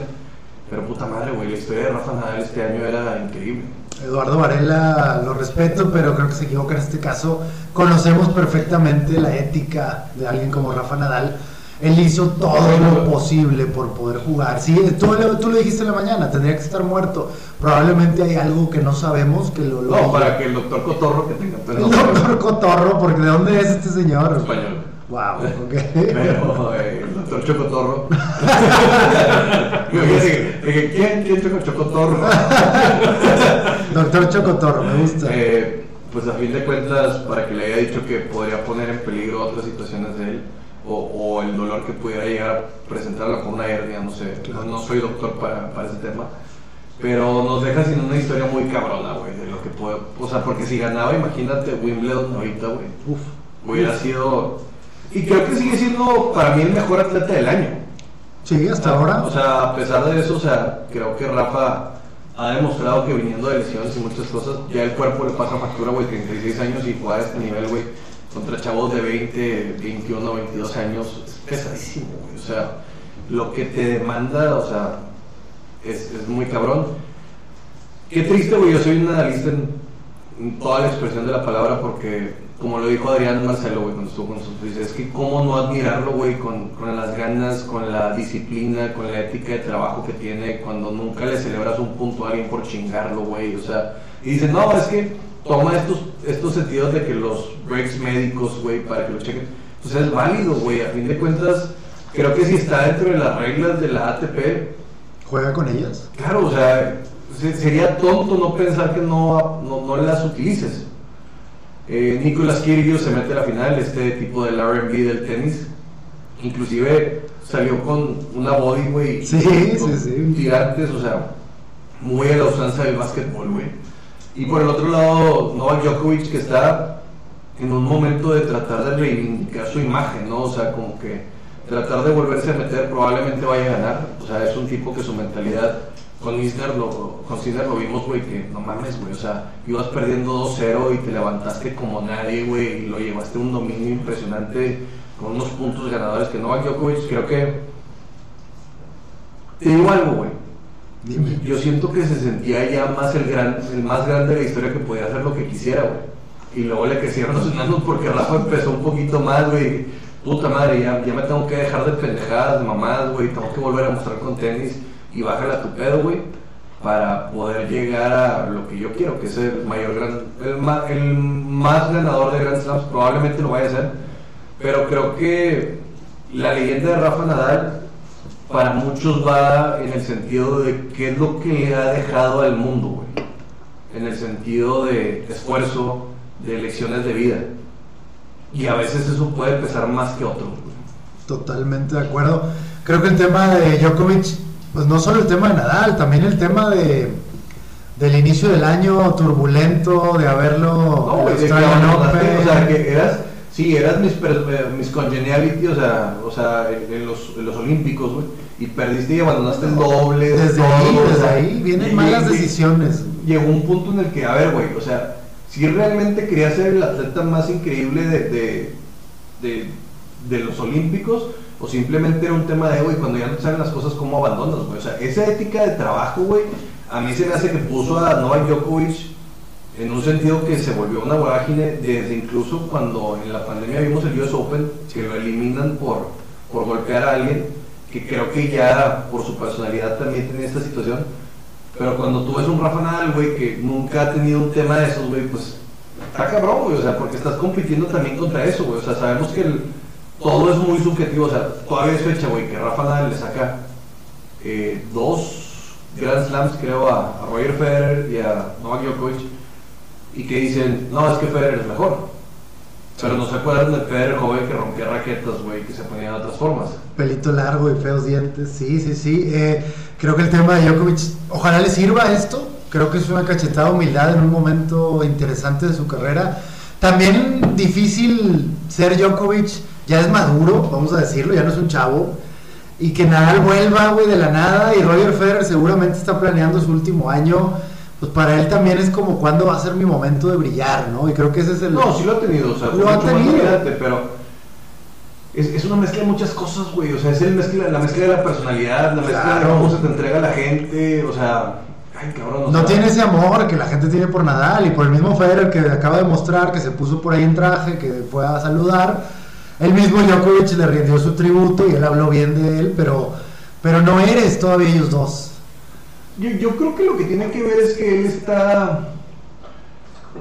Pero puta madre, güey, la historia de Rafa Nadal este año era increíble. Eduardo Varela lo respeto, pero creo que se equivoca en este caso. Conocemos perfectamente la ética de alguien como Rafa Nadal. Él hizo todo lo posible por poder jugar. Sí, tú, tú lo dijiste en la mañana, tendría que estar muerto. Probablemente hay algo que no sabemos que lo... lo No, para que el doctor Cotorro que tenga El doctor Cotorro, porque ¿de dónde es este señor? Español. Wow, ok. Pero eh, el doctor Chocotorro. Dije, dije, ¿quién? ¿Quién Choco Chocotorro? Doctor Chocotorro, me gusta. Eh, pues a fin de cuentas, para que le haya dicho que podría poner en peligro otras situaciones de él, o, o el dolor que pudiera llegar a presentarla con una hernia, no sé, no, no soy doctor para, para ese tema, pero nos deja sin una historia muy cabrona, güey, de lo que puede, o sea, porque si ganaba, imagínate Wimbledon ahorita, güey, Uf. hubiera sido, y creo que sigue siendo para mí el mejor atleta del año. Sí, hasta ahora. O sea, a pesar de eso, o sea, creo que Rafa ha demostrado que viniendo de lesiones y muchas cosas, ya el cuerpo le pasa factura, güey, 36 años y jugar a este nivel, güey, contra chavos de 20, 21, 22 años, es pesadísimo. O sea, lo que te demanda, o sea, es, es muy cabrón. Qué triste, güey, yo soy un analista en toda la expresión de la palabra porque, como lo dijo Adrián Marcelo, güey, cuando estuvo con nosotros, dice, es que cómo no admirarlo, güey, con, con las ganas, con la disciplina, con la ética de trabajo que tiene, cuando nunca le celebras un punto a alguien por chingarlo, güey, o sea, y dice, no, es que toma estos, estos sentidos de que los breaks médicos, güey, para que lo chequen, pues es válido, güey, a fin de cuentas, creo que si está dentro de las reglas de la ATP, Juega con ellas. Claro, o sea, se- sería tonto no pensar que no, no, no las utilices. Eh, Nicolas Kyrgios se mete a la final, este tipo del R&B del tenis. Inclusive salió con una body, güey. Sí, sí, sí. Tirantes, o sea, muy a la usanza del básquetbol, güey. Y por el otro lado, Novak Djokovic que está en un momento de tratar de reivindicar su imagen, ¿no? O sea, como que tratar de volverse a meter, probablemente vaya a ganar. O sea, es un tipo que su mentalidad, con Isner lo, con Sinner lo vimos, güey, que no mames, güey. O sea, ibas perdiendo 2-0 y te levantaste como nadie, güey, y lo llevaste a un dominio impresionante con unos puntos ganadores que Novak Djokovic creo que... Te digo algo, güey. Yo siento que se sentía ya más el gran, el más grande de la historia que podía hacer lo que quisiera, güey. Y luego le crecieron los enanos porque Rafa empezó un poquito más, güey. Puta madre, ya, ya me tengo que dejar de pendejadas, de mamadas, güey. Tengo que volver a mostrar con tenis y bájale a tu pedo, güey. Para poder llegar a lo que yo quiero, que es el mayor gran, el más, el más ganador de Grand Slams. Probablemente lo vaya a hacer. Pero creo que la leyenda de Rafa Nadal para muchos va en el sentido de qué es lo que le ha dejado al mundo, güey. En el sentido de esfuerzo, de lecciones de vida. Y a veces eso puede pesar más que otro. güey. Totalmente de acuerdo. Creo que el tema de Djokovic, pues no solo el tema de Nadal, también el tema de del inicio del año turbulento, de haberlo No, de Open. o sea, que eras, sí, eras mis, eh, mis congeniality, o sea, o sea en, los, en los olímpicos, güey, y perdiste y abandonaste el doble. Desde todo, ahí, o desde sea, ahí vienen y- malas y- decisiones. llegó un punto en el que, a ver, güey, o sea, si realmente quería ser el atleta más increíble de, de, de, de los Olímpicos, o simplemente era un tema de, güey, cuando ya no te salen las cosas, ¿cómo abandonas, güey? O sea, esa ética de trabajo, güey, a mí se me hace que puso a Novak Djokovic en un sentido que se volvió una vorágine desde incluso cuando en la pandemia vimos el US Open, que lo eliminan por, por golpear a alguien, que creo que ya por su personalidad también tenía esta situación. Pero cuando tú ves un Rafa Nadal, güey, que nunca ha tenido un tema de esos, güey, pues está cabrón, güey, o sea, porque estás compitiendo también contra eso, güey, o sea, sabemos que el- todo es muy subjetivo, o sea, todavía es fecha, güey, que Rafa Nadal le saca eh, dos Grand Slams, creo, a, Roger Federer y a Novak Djokovic, y que dicen, no, es que Federer es mejor. Pero no se acuerdan del Federer joven que rompía raquetas, güey, que se ponía de otras formas. Pelito largo y feos dientes, sí, sí, sí. Eh, Creo que el tema de Djokovic, ojalá le sirva esto. Creo que es una cachetada de humildad en un momento interesante de su carrera. También difícil ser Djokovic, ya es maduro, vamos a decirlo, ya no es un chavo. Y que Nadal vuelva, güey, de la nada. Y Roger Federer seguramente está planeando su último año. Pues para él también es como cuándo va a ser mi momento de brillar, ¿no? Y creo que ese es el... No, sí lo ha tenido, o sea, Lo ha tenido. pero es, es una mezcla de muchas cosas, güey. O sea, es el mezcla, la mezcla de la personalidad, la mezcla de Claro. cómo se te entrega la gente, o sea, ay, cabrón. o No tiene ese amor que la gente tiene por Nadal y por el mismo Federer que acaba de mostrar que se puso por ahí en traje, que fue a saludar. El mismo Djokovic le rindió su tributo y él habló bien de él, pero, pero no eres todavía ellos dos. Yo, yo creo que lo que tiene que ver es que él está.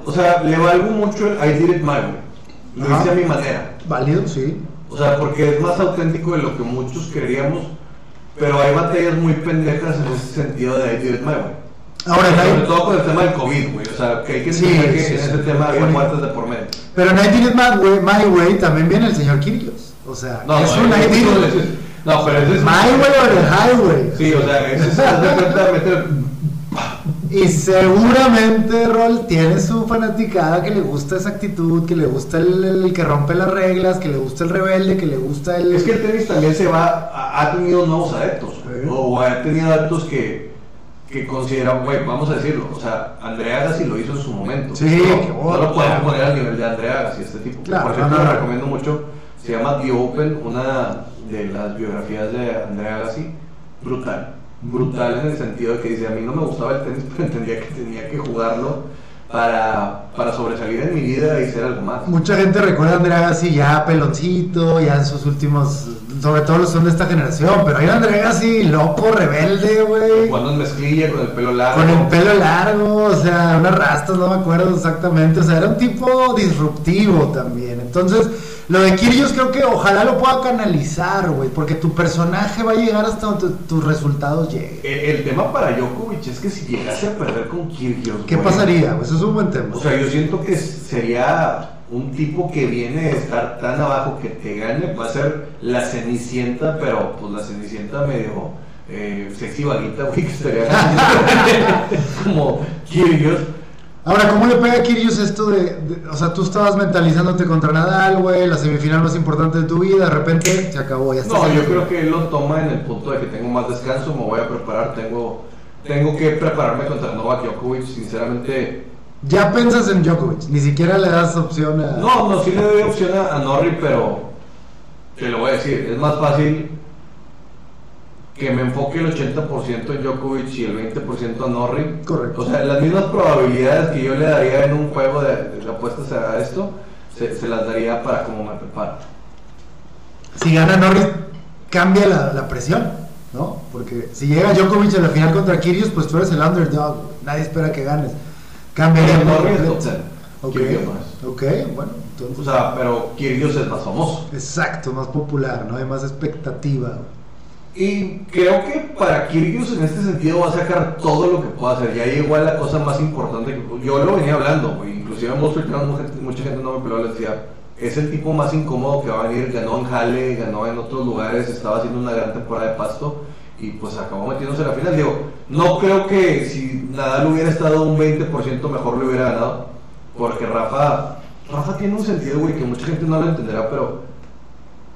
O sea, le valgo mucho el I did it my way. Lo Ajá. hice a mi manera. Válido, sí. O sea, porque es más auténtico de lo que muchos queríamos. Pero hay batallas muy pendejas en ese sentido de I did it my way. Ahora, Sobre todo con el tema del COVID, güey. O sea, que hay que Sí, entender que sí, en sí. ese tema Bueno. muertes de por medio. pero en I Did It My Way, My Way también viene el señor Kyrgios. O sea, No, es no, un I Did It. No, pero ese es. My Way o el Highway. Sí, o sea, ese es. de meter- Y seguramente Rol tiene su fanaticada que le gusta esa actitud, que le gusta el, el que rompe las reglas, que le gusta el rebelde, que le gusta el... Es que el tenis también se va, ha, tenido nuevos adeptos, o ha tenido adeptos que, que consideran, güey, vamos a decirlo, o sea, Andrea Agassi lo hizo en su momento. Sí, no, qué no bueno. lo podemos poner al nivel de Andrea Agassi, este tipo. Claro, Por ejemplo, no, no, lo no. recomiendo mucho, se llama The Open, una de las biografías de Andrea Agassi, brutal. Brutal en el sentido de que dice, a mí no me gustaba el tenis, pero entendía que tenía que jugarlo para, para sobresalir en mi vida y ser algo más. Mucha gente recuerda a Andrea Agassi ya peloncito, ya en sus últimos... Sobre todo los son de esta generación, pero hay un Andrea Agassi loco, rebelde, güey. Cuando en mezclilla, con el pelo largo. Con el pelo largo, o sea, unas rastas, no me acuerdo exactamente. O sea, era un tipo disruptivo también. Entonces, lo de Kyrgios creo que ojalá lo pueda canalizar, güey, porque tu personaje va a llegar hasta donde tus resultados lleguen. El, el tema para Djokovic es que si llegase a perder con Kyrgios, ¿Qué pasaría? Pues eso es un buen tema. O sea, yo siento que sería un tipo que viene de estar tan abajo que te gane, va a ser la cenicienta, pero pues la cenicienta medio eh, sexy vaguita, güey, que estaría como Kyrgios. Ahora, ¿cómo le pega a esto de, de- O sea, tú estabas mentalizándote contra Nadal, güey, la semifinal más importante de tu vida, de repente se acabó, ya está. No, yo creo que él lo toma en el punto de que tengo más descanso, me voy a preparar, tengo, tengo que prepararme contra Novak Djokovic, sinceramente. Ya piensas en Djokovic, ni siquiera le das opción a. No, no, sí le doy opción a, a Norrie, pero te lo voy a decir, es más fácil que me enfoque el 80% en Djokovic y el 20% a Norrie. Correcto. O sea, las mismas probabilidades que yo le daría en un juego de, de apuestas a esto, se, se las daría para cómo me preparo. si gana Norris, cambia la, la presión, ¿no? Porque si llega Djokovic a la final contra Kyrgios, pues tú eres el underdog, nadie espera que ganes. Cambia el 10, Ok, ok, bueno, entonces. O sea, pero Kyrgios es más famoso. exacto, más popular, ¿no? Hay más expectativa. Y creo que para Kyrgios en este sentido va a sacar todo lo que pueda hacer. Ya llegó a la cosa más importante que yo lo venía hablando, güey. inclusive en mucha gente no me peló, les decía, es el tipo más incómodo que va a venir, ganó en Halle, ganó en otros lugares, estaba haciendo una gran temporada de pasto y pues acabó metiéndose a la final. Digo, no creo que si Nadal hubiera estado un 20% mejor le hubiera ganado, porque Rafa, Rafa tiene un sentido, güey, que mucha gente no lo entenderá, pero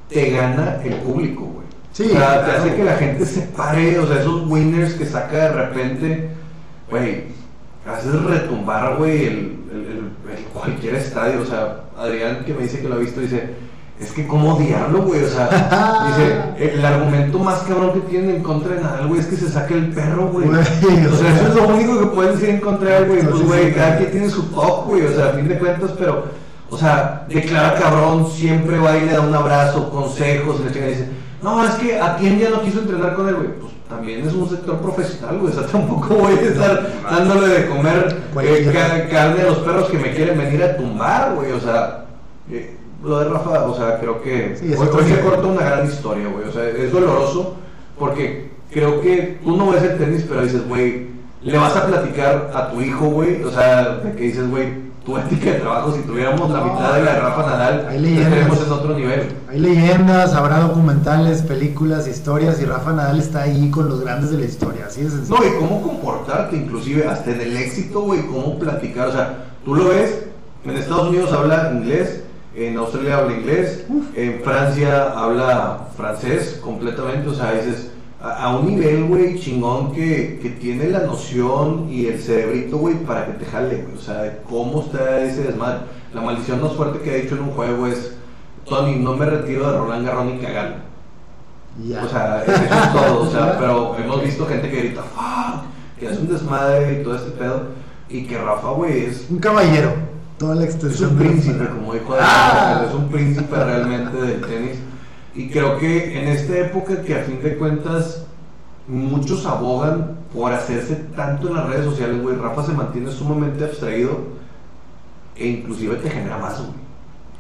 te gana el público, güey. Sí, o sea, te hace que la gente se pare, o sea, esos winners que saca de repente, güey, haces retumbar, güey, el, el- el- el cualquier estadio. O sea, Adrián que me dice que lo ha visto, dice, es que cómo odiarlo, güey, o sea, dice, el argumento más cabrón que tienen en contra de Nadal, güey, es que se saque el perro, güey. O sea, eso es lo único que pueden decir en contra de él, güey. Pues, güey, cada quien tiene su top, güey, o sea, a fin de cuentas, pero, o sea, declara cabrón, siempre va y le da un abrazo, consejos, le dice, no, es que a quien ya no quiso entrenar con él, güey. Pues también es un sector profesional, güey, o sea, tampoco voy a estar dándole de comer eh, carne a los perros que me quieren venir a tumbar, güey, o sea, eh, lo de Rafa, o sea, creo que Sí, es hoy, hoy se corta una gran historia, güey, o sea, es doloroso porque creo que tú no ves el tenis, pero dices, güey, le vas a platicar a tu hijo, güey, o sea, de que dices, güey, tu ética de trabajo, si tuviéramos la mitad de la de Rafa Nadal, Hay leyendas. estaríamos en otro nivel. Hay leyendas, habrá documentales, películas, historias y Rafa Nadal está ahí con los grandes de la historia, así sencillo. No, y cómo comportarte, inclusive hasta en el éxito, güey, cómo platicar. O sea, tú lo ves, en Estados Unidos habla inglés, en Australia habla inglés, en Francia habla francés completamente. O sea, dices, a, a un nivel, güey, chingón que, que tiene la noción y el cerebrito, güey, para que te jale, güey. O sea, cómo está ese desmadre. La maldición más fuerte que ha dicho en un juego es, Tony, no me retiro de Roland Garros ni cagando. Y ya. O sea, eso es todo, o sea, pero hemos visto gente que grita, "Fuck", que es un desmadre y todo este pedo, y que Rafa, güey, es, un caballero, toda la es extensión un de la príncipe, palabra. como dijo Ah. Es un príncipe realmente del tenis, y creo que en esta época que a fin de cuentas muchos abogan por hacerse tanto en las redes sociales, güey, Rafa se mantiene sumamente abstraído e inclusive te genera más, güey.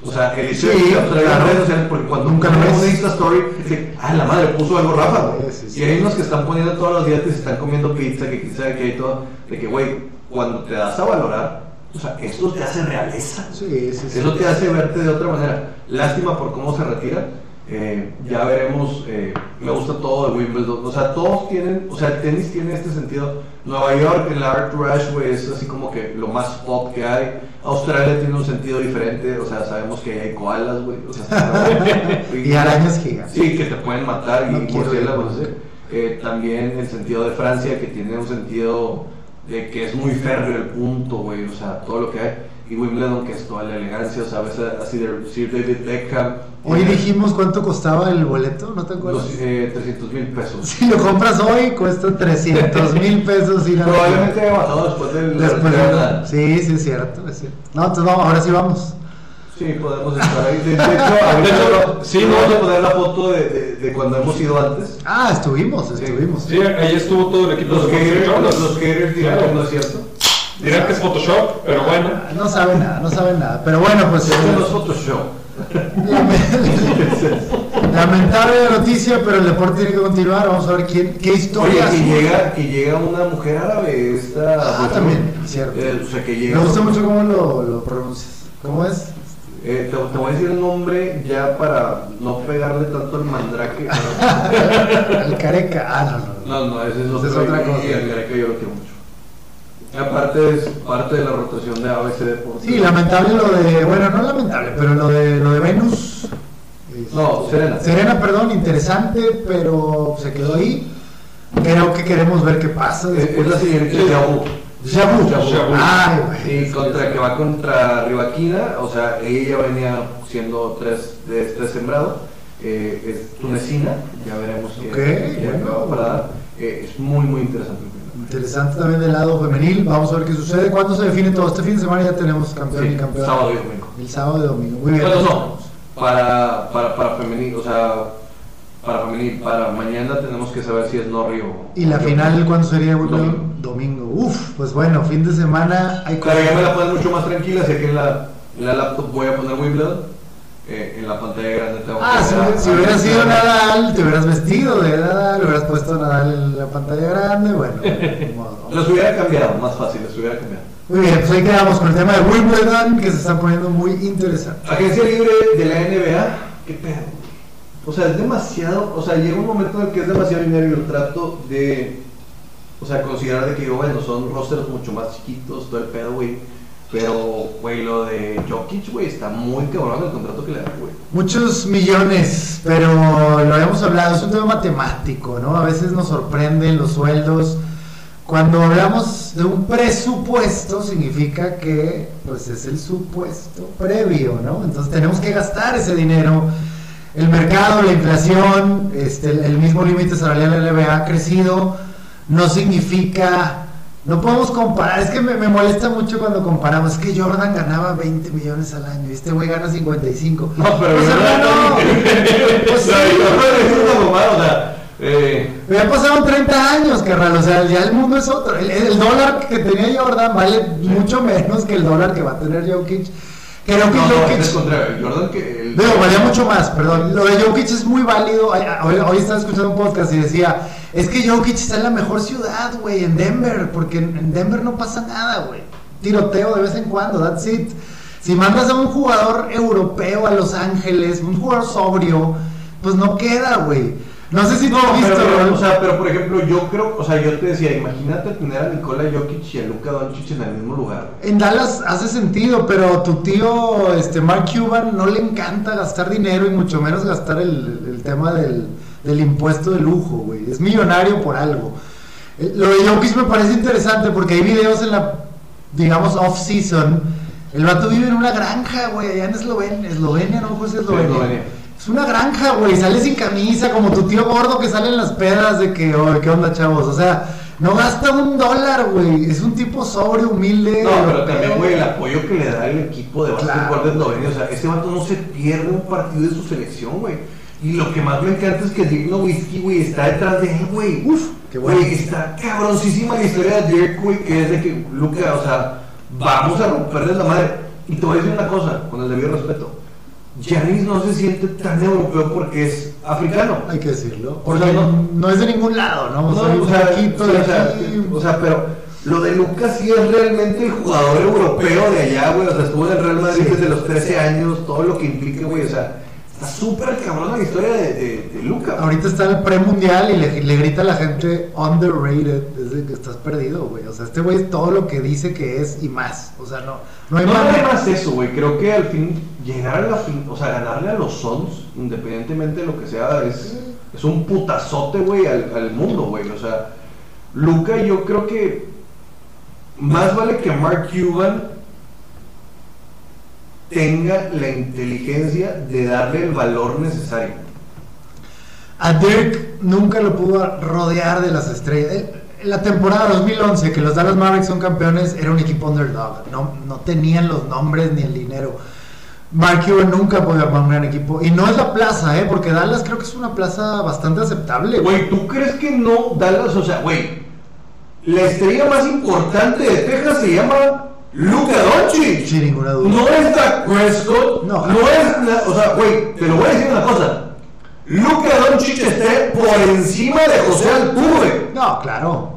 O sea, el hecho de Sí, que claro. las redes sociales, porque cuando Nunca ves. una Insta Story, dice, ah, la madre puso algo Rafa, güey. Sí, sí. Y hay unos que están poniendo todos los días que se están comiendo pizza, que quién sabe qué y todo, de que, güey, cuando te das a valorar, o sea, esto te hace realeza. Sí, sí, sí. Eso te hace verte de otra manera. Lástima por cómo se retira. Eh, ya veremos. eh, me gusta todo de Wimbledon. O sea, todos tienen. O sea, el tenis tiene este sentido. Nueva York, el Art Rush, güey, es así como que lo más pop que hay. Australia tiene un sentido diferente. O sea, sabemos que hay koalas, güey. O sea, Y arañas gigantes. Sí, que te pueden matar No y murciélagos. ¿sí? Eh, también el sentido de Francia, que tiene un sentido de que es muy férreo el punto, güey, o sea, todo lo que hay. Y Wimbledon, que es toda la elegancia, o sea, a- así de Sir David Beckham. Hoy eh, dijimos cuánto costaba el boleto, ¿no te acuerdas? los, eh, 300 mil pesos. Si lo compras hoy, cuesta 300 mil pesos a Probablemente haya bajado después del. Después de... Sí, sí, es cierto, es cierto. No, entonces vamos, ahora sí vamos. Sí, podemos estar ahí. De, de hecho, ahorita De hecho, lo- sí, vamos a poner la foto de, de, de cuando hemos ido antes. Ah, estuvimos, estuvimos. Sí, ahí estuvo todo el equipo Los de haters, los, los haters dirán Claro. que no es cierto. Dirán que es Photoshop, pero bueno. No sabe nada, no sabe nada. Pero bueno, pues. Esto no es Photoshop. lame- Lamentable noticia, pero el deporte tiene que continuar. Vamos a ver quién, qué Oye, historia. que llega, que llega una mujer árabe, esta... Ah, también, cierto. Eh, o sea, que llega... Me gusta mucho cómo lo, lo pronuncias. ¿Cómo es? Eh, te, te voy a decir el nombre ya para no pegarle tanto al mandrake. El careca. Ah, no, no. No, no, ese es, otro, es otra cosa. Y el careca yo lo quiero mucho. Aparte es parte de la rotación de ABC Deportes. Sí, lamentable lo de. Bueno, no lamentable, pero lo de, lo de Venus. No, Serena. Serena, perdón, interesante, pero se quedó ahí. Creo que queremos ver qué pasa. Es, es después. la Yabu. Ay, güey. Y contra que va contra Rivaquina, o sea, ella venía siendo tres, de tres sembrado, eh, es tunecina, ya veremos qué, Ok, qué bueno. acaba para dar. Eh, es muy, muy interesante. Interesante también del lado femenil. Vamos a ver qué sucede. ¿Cuándo se define todo? Este fin de semana ya tenemos campeón y campeón. sábado y domingo. El sábado y domingo. Muy bien. Bueno, no, para, para, para femenil, o sea, para para mañana tenemos que saber si es Norri o... ¿Y la final cuándo sería, güey? Domingo. Domingo. Uf, pues bueno, fin de semana hay Claro, ya me la ponen mucho más tranquila, sé que en la, en la laptop voy a poner Wimbledon, eh, en la pantalla grande tengo Ah, si, ver a- si hubiera sido Nadal, te hubieras vestido de Nadal, hubieras puesto Nadal en la pantalla grande, bueno, modo. Los hubiera cambiado, más fácil, los hubiera cambiado. Muy bien, pues ahí quedamos con el tema de Wimbledon, que se está poniendo muy interesante. Agencia libre de la NBA, qué pedo. O sea, es demasiado, o sea, llega un momento en el que es demasiado dinero y yo trato de, o sea, considerar de que, bueno, son rosters mucho más chiquitos, todo el pedo, güey. Pero, güey, lo de Jokic, güey, está muy cabrón el contrato que le dan, güey. Muchos millones, pero lo habíamos hablado, es un tema matemático, ¿no? A veces nos sorprenden los sueldos. Cuando hablamos de un presupuesto, significa que, pues, es el supuesto previo, ¿no? Entonces tenemos que gastar ese dinero. El mercado, la inflación, este, el, mismo límite salarial de la NBA ha crecido. No significa no podemos comparar, es que me, me molesta mucho cuando comparamos. Es que Jordan ganaba 20 millones al año y este güey gana 55. No, pero no, pues sí. No, Jordan es una mamada, o sea, eh, Ya pasaron 30 años, carnal. O sea, ya el mundo es otro. El, el dólar que tenía Jordan vale mucho menos que el dólar que va a tener Jokic. Creo que no, no, Jokic. es el contrario, Jordan que... el- Digo, valía mucho más, perdón. Lo de Jokic es muy válido. Hoy, hoy estaba escuchando un podcast y decía: Es que Jokic está en la mejor ciudad, güey, en Denver. Porque en Denver no pasa nada, güey. tiroteo de vez en cuando, that's it. Si mandas a un jugador europeo a Los Ángeles, un jugador sobrio, pues no queda, güey. No sé si tú has visto, pero, o sea, pero por ejemplo, yo creo, o sea, yo te decía, imagínate tener a Nikola Jokic y a Luka Doncic en el mismo lugar. En Dallas hace sentido, pero tu tío este Mark Cuban no le encanta gastar dinero y mucho menos gastar el, el tema del, del impuesto de lujo, güey. Es millonario por algo. Eh, Lo de Jokic me parece interesante porque hay videos en la, digamos, off-season. El vato vive en una granja, güey, allá en Eslovenia, Eslovenia, no pues Eslovenia. Eslovenia. Es una granja, güey, sale sin camisa, como tu tío gordo que sale en las pedas de que, oye, ¿qué onda, chavos? O sea, no gasta un dólar, güey. Es un tipo sobrio, humilde. No, pero también, güey, el apoyo que le da el equipo de básquetbol de Eslovenia. O sea, ese vato no se pierde un partido de su selección, güey. Y lo que más me encanta es que Dirk Nowitzki, güey, está detrás de él, güey. Uf, qué bueno. Güey, está cabroncísima la historia de Dirk, güey, que es de que, Luca, o sea, vamos a romperles la madre. Y te voy a decir una cosa, con el debido respeto. Giannis no se siente tan europeo porque es africano. Hay que decirlo. O O sea, sea, no- no, es de ningún lado, ¿no? No, Soy o sea, de o sea, aquí. o sea, pero lo de Lucas sí es realmente el jugador europeo de allá, güey. O sea, estuvo en el Real Madrid Sí. desde los 13 años, todo lo que implica, güey. O sea, está súper cabrón la historia de, de, de Lucas. Ahorita está el premundial y le, le grita a la gente underrated. Es de que estás perdido, güey. O sea, este güey es todo lo que dice que es y más. O sea, no, no hay No manera. más eso, güey. Creo que al fin llegar a la fin, o sea, ganarle a los Sons, independientemente de lo que sea, es, es un putazote, güey, al, al mundo, güey. O sea, Luca, yo creo que más vale que Mark Cuban tenga la inteligencia de darle el valor necesario. A Dirk nunca lo pudo rodear de las estrellas. La temporada 2011, que los Dallas Mavericks son campeones, era un equipo underdog. No, no tenían los nombres ni el dinero. Mark Cuban nunca podía armar un gran equipo. Y no es la plaza, ¿eh? Porque Dallas creo que es una plaza bastante aceptable. Güey, ¿tú crees que no Dallas, o sea, güey, la estrella más importante de Texas se llama Luka Doncic? Sin ninguna duda. No es Dak Prescott, No. no, es, na- o sea, güey, te lo voy a decir una cosa. Luka Doncic está por encima de José Altuve. No, claro.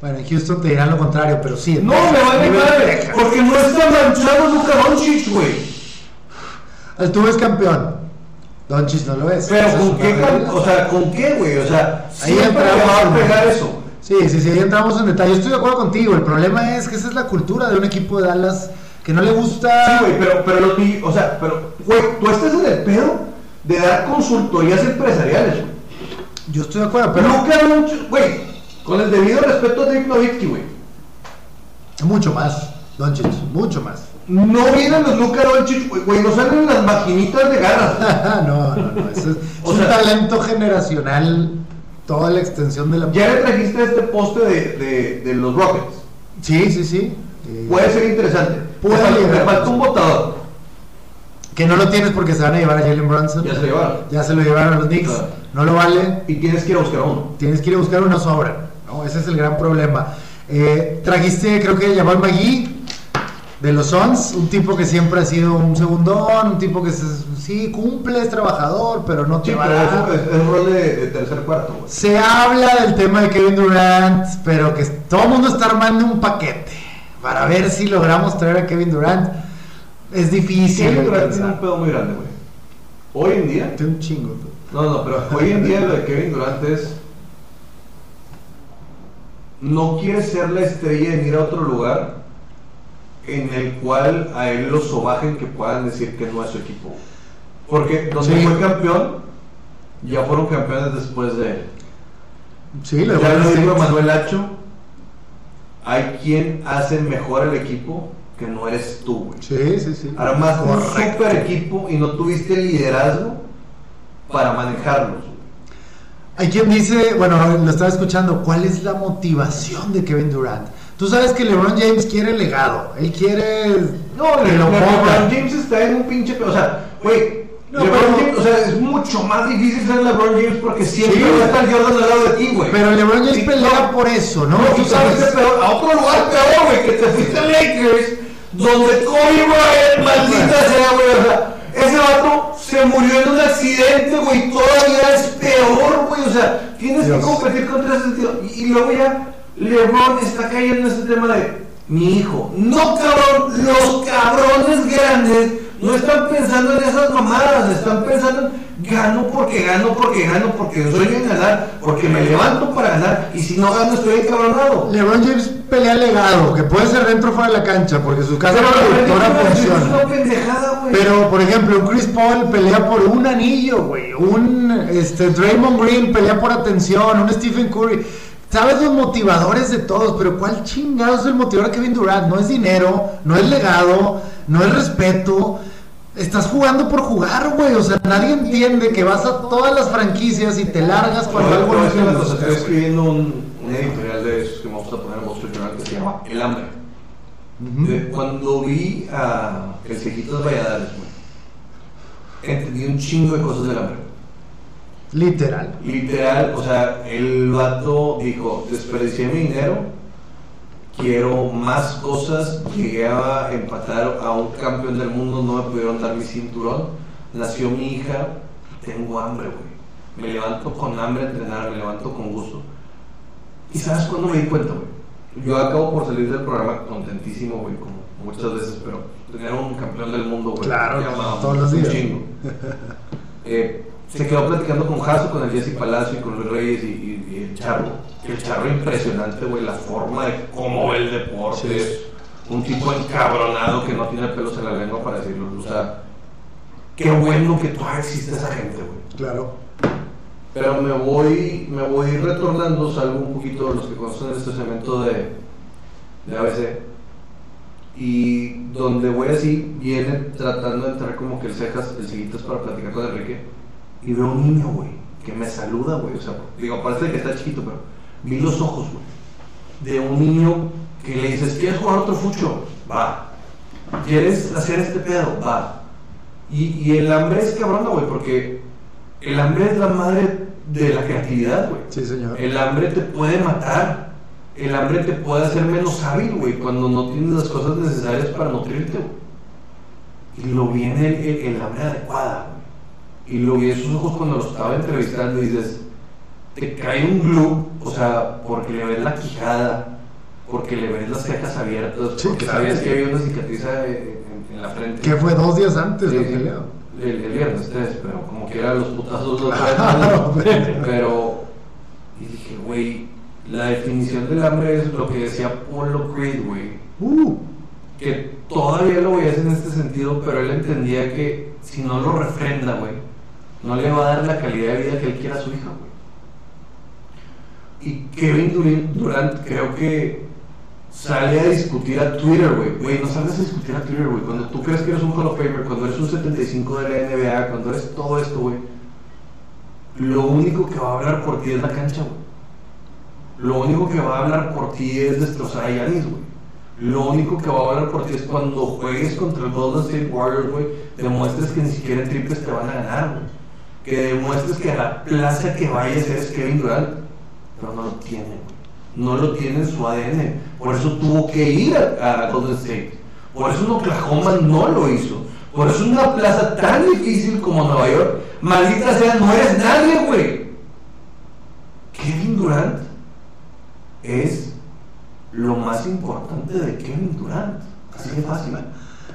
Bueno, en Houston te dirán lo contrario, pero sí. No Texas, me vale nivel madre, porque no está manchado Luka Doncic, güey. Altuve es campeón. Doncic no lo es. Pero con qué, cam- o sea, ¿con qué, güey? O sea, Ahí siempre va a pegar eso. Sí, sí, sí, ahí entramos en detalle. Yo estoy de acuerdo contigo. El problema es que esa es la cultura de un equipo de Dallas que no le gusta. Sí, güey, pero, pero lo que- o sea, pero, güey, tú estás en el pedo de dar consultorías empresariales, güey. Yo estoy de acuerdo, pero Luka Doncic, güey, con el debido respeto a Dirk Nowitzki, güey. mucho más. Doncic, mucho más. No vienen los Luka Doncic, güey, güey, no salen las maquinitas de garras. no, no, no. Eso es, O es sea- un talento generacional. Toda la extensión de la. Ya le trajiste este poste de, de, de los Rockets. Sí, sí, sí. Eh, Puede ser interesante. Puede me, falta, un votador. Que no lo tienes porque se van a llevar a Jalen Brunson. Ya se lo llevaron. Ya se lo llevaron a los Knicks. Claro. No lo vale. Y tienes que ir a buscar uno. Tienes que ir a buscar una sobra. ¿no? Ese es el gran problema. Eh, trajiste, creo que Jamal Magui de los Suns, un tipo que siempre ha sido un segundón, un tipo que se- sí cumple, es trabajador, pero no eso es, es rol de, de tercer cuarto. Se habla del tema de Kevin Durant, pero que todo el mundo está armando un paquete para ver si logramos traer a Kevin Durant. Es difícil. Kevin Durant tiene un pedo muy grande, güey. Hoy en día, Tiene un chingo. no, no, pero hoy en día lo de Kevin Durant es. No quiere ser la estrella en ir a otro lugar en el cual a él lo sobajen que puedan decir que no es su equipo. Porque donde Sí. fue campeón, ya fueron campeones después de él. Sí, lo de Ya lo dijo. Manuel Lacho, hay quien hace mejor el equipo que no eres tú, güey. Sí, sí, sí. Armaste un super equipo y no tuviste el liderazgo para manejarlos. Hay quien dice, bueno, lo estaba escuchando, ¿cuál es la motivación de Kevin Durant? Tú sabes que LeBron James quiere legado, él quiere No, Le- lo. LeBron James está en un pinche. O sea, güey. No, LeBron pero- James, o sea, es mucho más difícil ser LeBron James porque siempre Sí. va a estar Jordan al lado de ti, güey. Pero LeBron James Sí, pelea no. por eso, ¿no? No, tú sabes que peor, a otro lugar peor, güey, que te fuiste a Lakers, donde Kobe Bryant, maldita sea, güey, o sea, ese vato se murió en un accidente, güey, todavía es peor, güey, o sea, tienes Dios. que competir contra ese tío. Y, y luego ya LeBron está cayendo en ese tema de, mi hijo. No, cabrón, los cabrones grandes no están pensando en esas mamadas, están pensando en gano porque gano, porque gano, porque soy en ganar, porque me levanto para ganar y si no gano estoy encabronado. LeBron James pelea legado, que puede ser dentro o fuera de la cancha, porque su casa productora Es funciona. Pero, por ejemplo, un Chris Paul pelea por un anillo, güey. Un este, Draymond Green pelea por atención. Un Stephen Curry. Sabes los motivadores de todos, pero ¿cuál chingado es el motivador de Kevin Durant? No es dinero, no es legado, no es respeto. Estás jugando por jugar, güey. O sea, nadie entiende que vas a todas las franquicias y te largas cuando algo no estoy escribiendo un, un editorial de esos que vamos a poner en Wall Street Journal que se llama El Hambre. De- Cuando vi a el Cejitos Valladares, güey, entendí un chingo de cosas del hambre. Literal. Literal, o sea, el vato dijo, desperdicié mi dinero, quiero más cosas, llegué a empatar a un campeón del mundo, no me pudieron dar mi cinturón, nació mi hija, tengo hambre, güey. Me levanto con hambre a entrenar, me levanto con gusto. ¿Y sabes cuándo me di cuenta, güey? Yo acabo por salir del programa contentísimo, güey, como muchas veces, pero tener un campeón del mundo, güey, Claro, todos los un días. chingo. Eh, se quedó platicando con Jaso, con el Jesse Palacio y con Luis Reyes y, y- y el Charro. El Charro impresionante, güey, la forma de cómo ve el deporte. Un tipo encabronado que no tiene pelos en la lengua para decirlo. O sea, qué bueno que todavía existe esa gente, güey. Claro. Pero me voy, me voy retornando, salgo un poquito de los que conocen este segmento de, de ABC. Y donde voy así, viene tratando de entrar como que el cejas, el cejitas para platicar con Enrique. Y veo un niño, güey, que me saluda, güey. O sea, digo, parece que está chiquito, pero vi los ojos, güey. De un niño que le dices, ¿quieres jugar otro fucho? Va. ¿Quieres hacer este pedo? Va. Y, y el hambre es cabrona, güey, porque el hambre es la madre de la creatividad, güey. Sí, señor. El hambre te puede matar. El hambre te puede hacer menos hábil, güey, cuando no tienes las cosas necesarias para nutrirte, güey. Y lo viene el, el- el hambre adecuada, güey. Y lo vi en sus ojos cuando lo estaba entrevistando y dices, te cae un glue, o sea, porque le ves la quijada, porque le ves las cejas abiertas, Sí, porque sabías que había una cicatriz en, en la frente. Que fue dos días antes Sí, de pelea. El, el viernes 3, pero como que eran los putazos los Claro, tres, pero y dije, güey, la definición del hambre es lo que decía Paulo Creed, güey, Uh, que todavía lo veías en este sentido, pero él entendía que si no lo refrenda, güey, no le va a dar la calidad de vida que él quiera a su hija, güey. Y Kevin Durant creo que sale a discutir a Twitter, güey. Güey, no salgas a discutir a Twitter, güey. Cuando tú crees que eres un Hall of Famer, cuando eres un 75 de la NBA, cuando eres todo esto, güey. Lo único que va a hablar por ti es la cancha, güey. Lo único que va a hablar por ti es destrozar a Yanis, güey. Lo único que va a hablar por ti es cuando juegues contra el Golden State Warriors, güey, demuestres que ni siquiera en triples te van a ganar, güey. Que demuestres que a la plaza que vayas eres Kevin Durant, pero no lo tiene. No lo tiene en su ADN. Por eso tuvo que ir a, a Golden State. Por eso en Oklahoma no lo hizo. Por eso una plaza tan difícil como Nueva York, maldita sea, no eres nadie, güey. Kevin Durant es lo más importante de Kevin Durant. Así de fácil.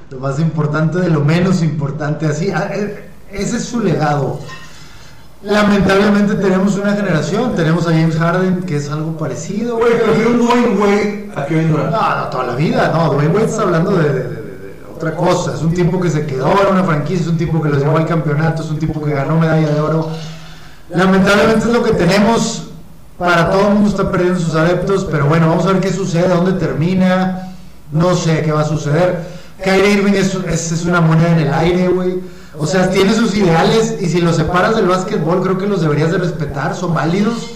lo más importante de lo menos importante. Así, ah, eh, ese es su legado. Lamentablemente tenemos una generación, tenemos a James Harden, que es algo parecido. Güey, prefiero un Dwayne Wade a Kevin Durant. No, no, toda la vida, no, Dwayne Wade está hablando de, de- de- de otra cosa, es un tipo que se quedó en una franquicia, es un tipo que los llevó al campeonato, es un tipo que ganó medalla de oro. Lamentablemente es lo que tenemos, para todo el mundo está perdiendo sus adeptos, pero bueno, vamos a ver qué sucede, dónde termina, no sé qué va a suceder. Kyrie Irving es, es, es una moneda en el aire, güey. O sea, tiene sus ideales y si los separas del básquetbol, creo que los deberías de respetar, son válidos.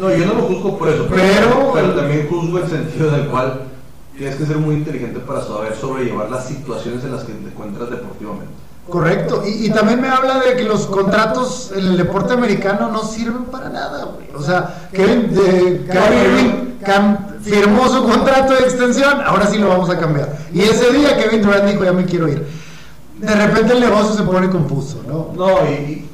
No, yo no lo juzgo por eso, Pero- pero también juzgo el sentido del cual tienes que ser muy inteligente para saber sobrellevar las situaciones en las que te encuentras deportivamente. Correcto, y, y también me habla de que los contratos en el deporte americano no sirven para nada, güey. O sea, Kevin, de, Irving cam- firmó su contrato de extensión, ahora sí lo vamos a cambiar. Y ese día Kevin Durant dijo, ya me quiero ir. De repente el negocio se pone confuso, ¿no? No, y,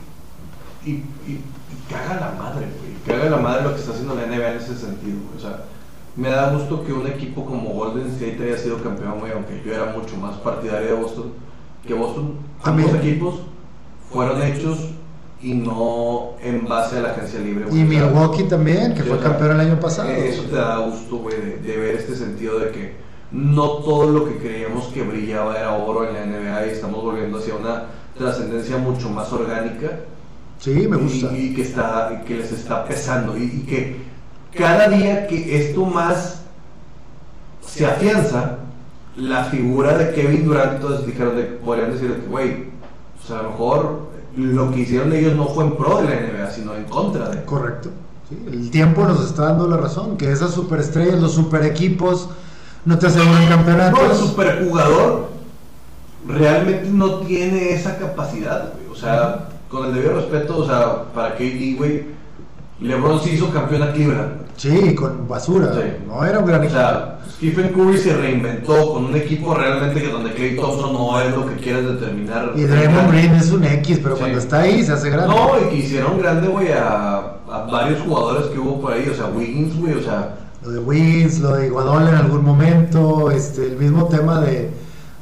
y, y, y caga la madre, güey. Caga la madre lo que está haciendo la NBA en ese sentido, güey. O sea, me da gusto que un equipo como Golden State haya sido campeón, güey, aunque yo era mucho más partidario de Boston que Boston. También. Ambos equipos fueron hechos y no en base a la agencia libre. güey. Y Milwaukee también, que sí, fue o sea, campeón el año pasado. Eso te da gusto, güey, de, de ver este sentido de que no todo lo que creíamos que brillaba era oro en la NBA y estamos volviendo hacia una trascendencia mucho más orgánica Sí, me gusta. y, y que, está, que les está pesando y, y que cada día que esto más se afianza, la figura de Kevin Durant, entonces dijeron, de, podrían decir, güey, pues a lo mejor lo que hicieron ellos no fue en pro de la NBA, sino en contra de. Correcto. Sí, el tiempo nos está dando la razón, que esas superestrellas, los super equipos, no te aseguran campeonatos. No, el superjugador realmente no tiene esa capacidad, güey. O sea, con el debido respeto, o sea, para KD, güey, LeBron se hizo campeón a Cleveland. Sí, con basura. Sí. No era un gran O equipo. sea, Stephen Curry se reinventó con un equipo realmente que donde Clay Thompson no es lo que quieres determinar. Y Draymond Green es un X, pero Sí. cuando está ahí se hace grande. No, y que hicieron grande, güey, a, a varios jugadores que hubo por ahí. O sea, Wiggins, güey, o sea, Lo de Wiggins, lo de Iguadola en algún momento, este, el mismo tema de.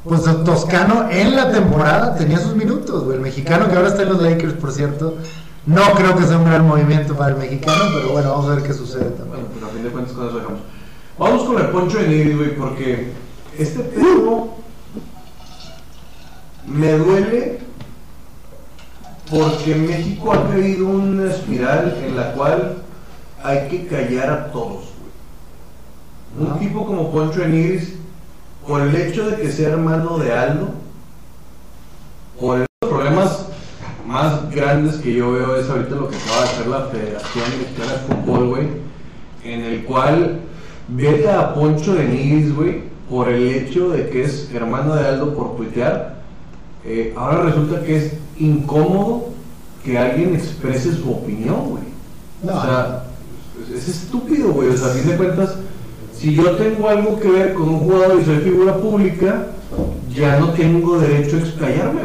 Pues Toscano en la temporada tenía sus minutos, güey. El mexicano que ahora está en los Lakers, por cierto. No creo que sea un gran movimiento para el mexicano, pero bueno, vamos a ver qué sucede también. Bueno, pues a fin de cuentas con eso dejamos. Vamos con el poncho de Nigris, güey, porque este pedo me duele porque México ha en una espiral en la cual hay que callar a todos. Un Ah. tipo como Poncho de Nigris, por el hecho de que sea hermano de Aldo, por los problemas más grandes que yo veo es ahorita lo que acaba de hacer la Federación Mexicana de Fútbol, güey, en el cual veta a Poncho de Nigris, güey, por el hecho de que es hermano de Aldo por tuitear. Eh, ahora resulta que es incómodo que alguien exprese su opinión, güey. No. O sea, es es estúpido, güey. O sea, a fin de cuentas, si yo tengo algo que ver con un jugador y soy figura pública, ya no tengo derecho a explayarme.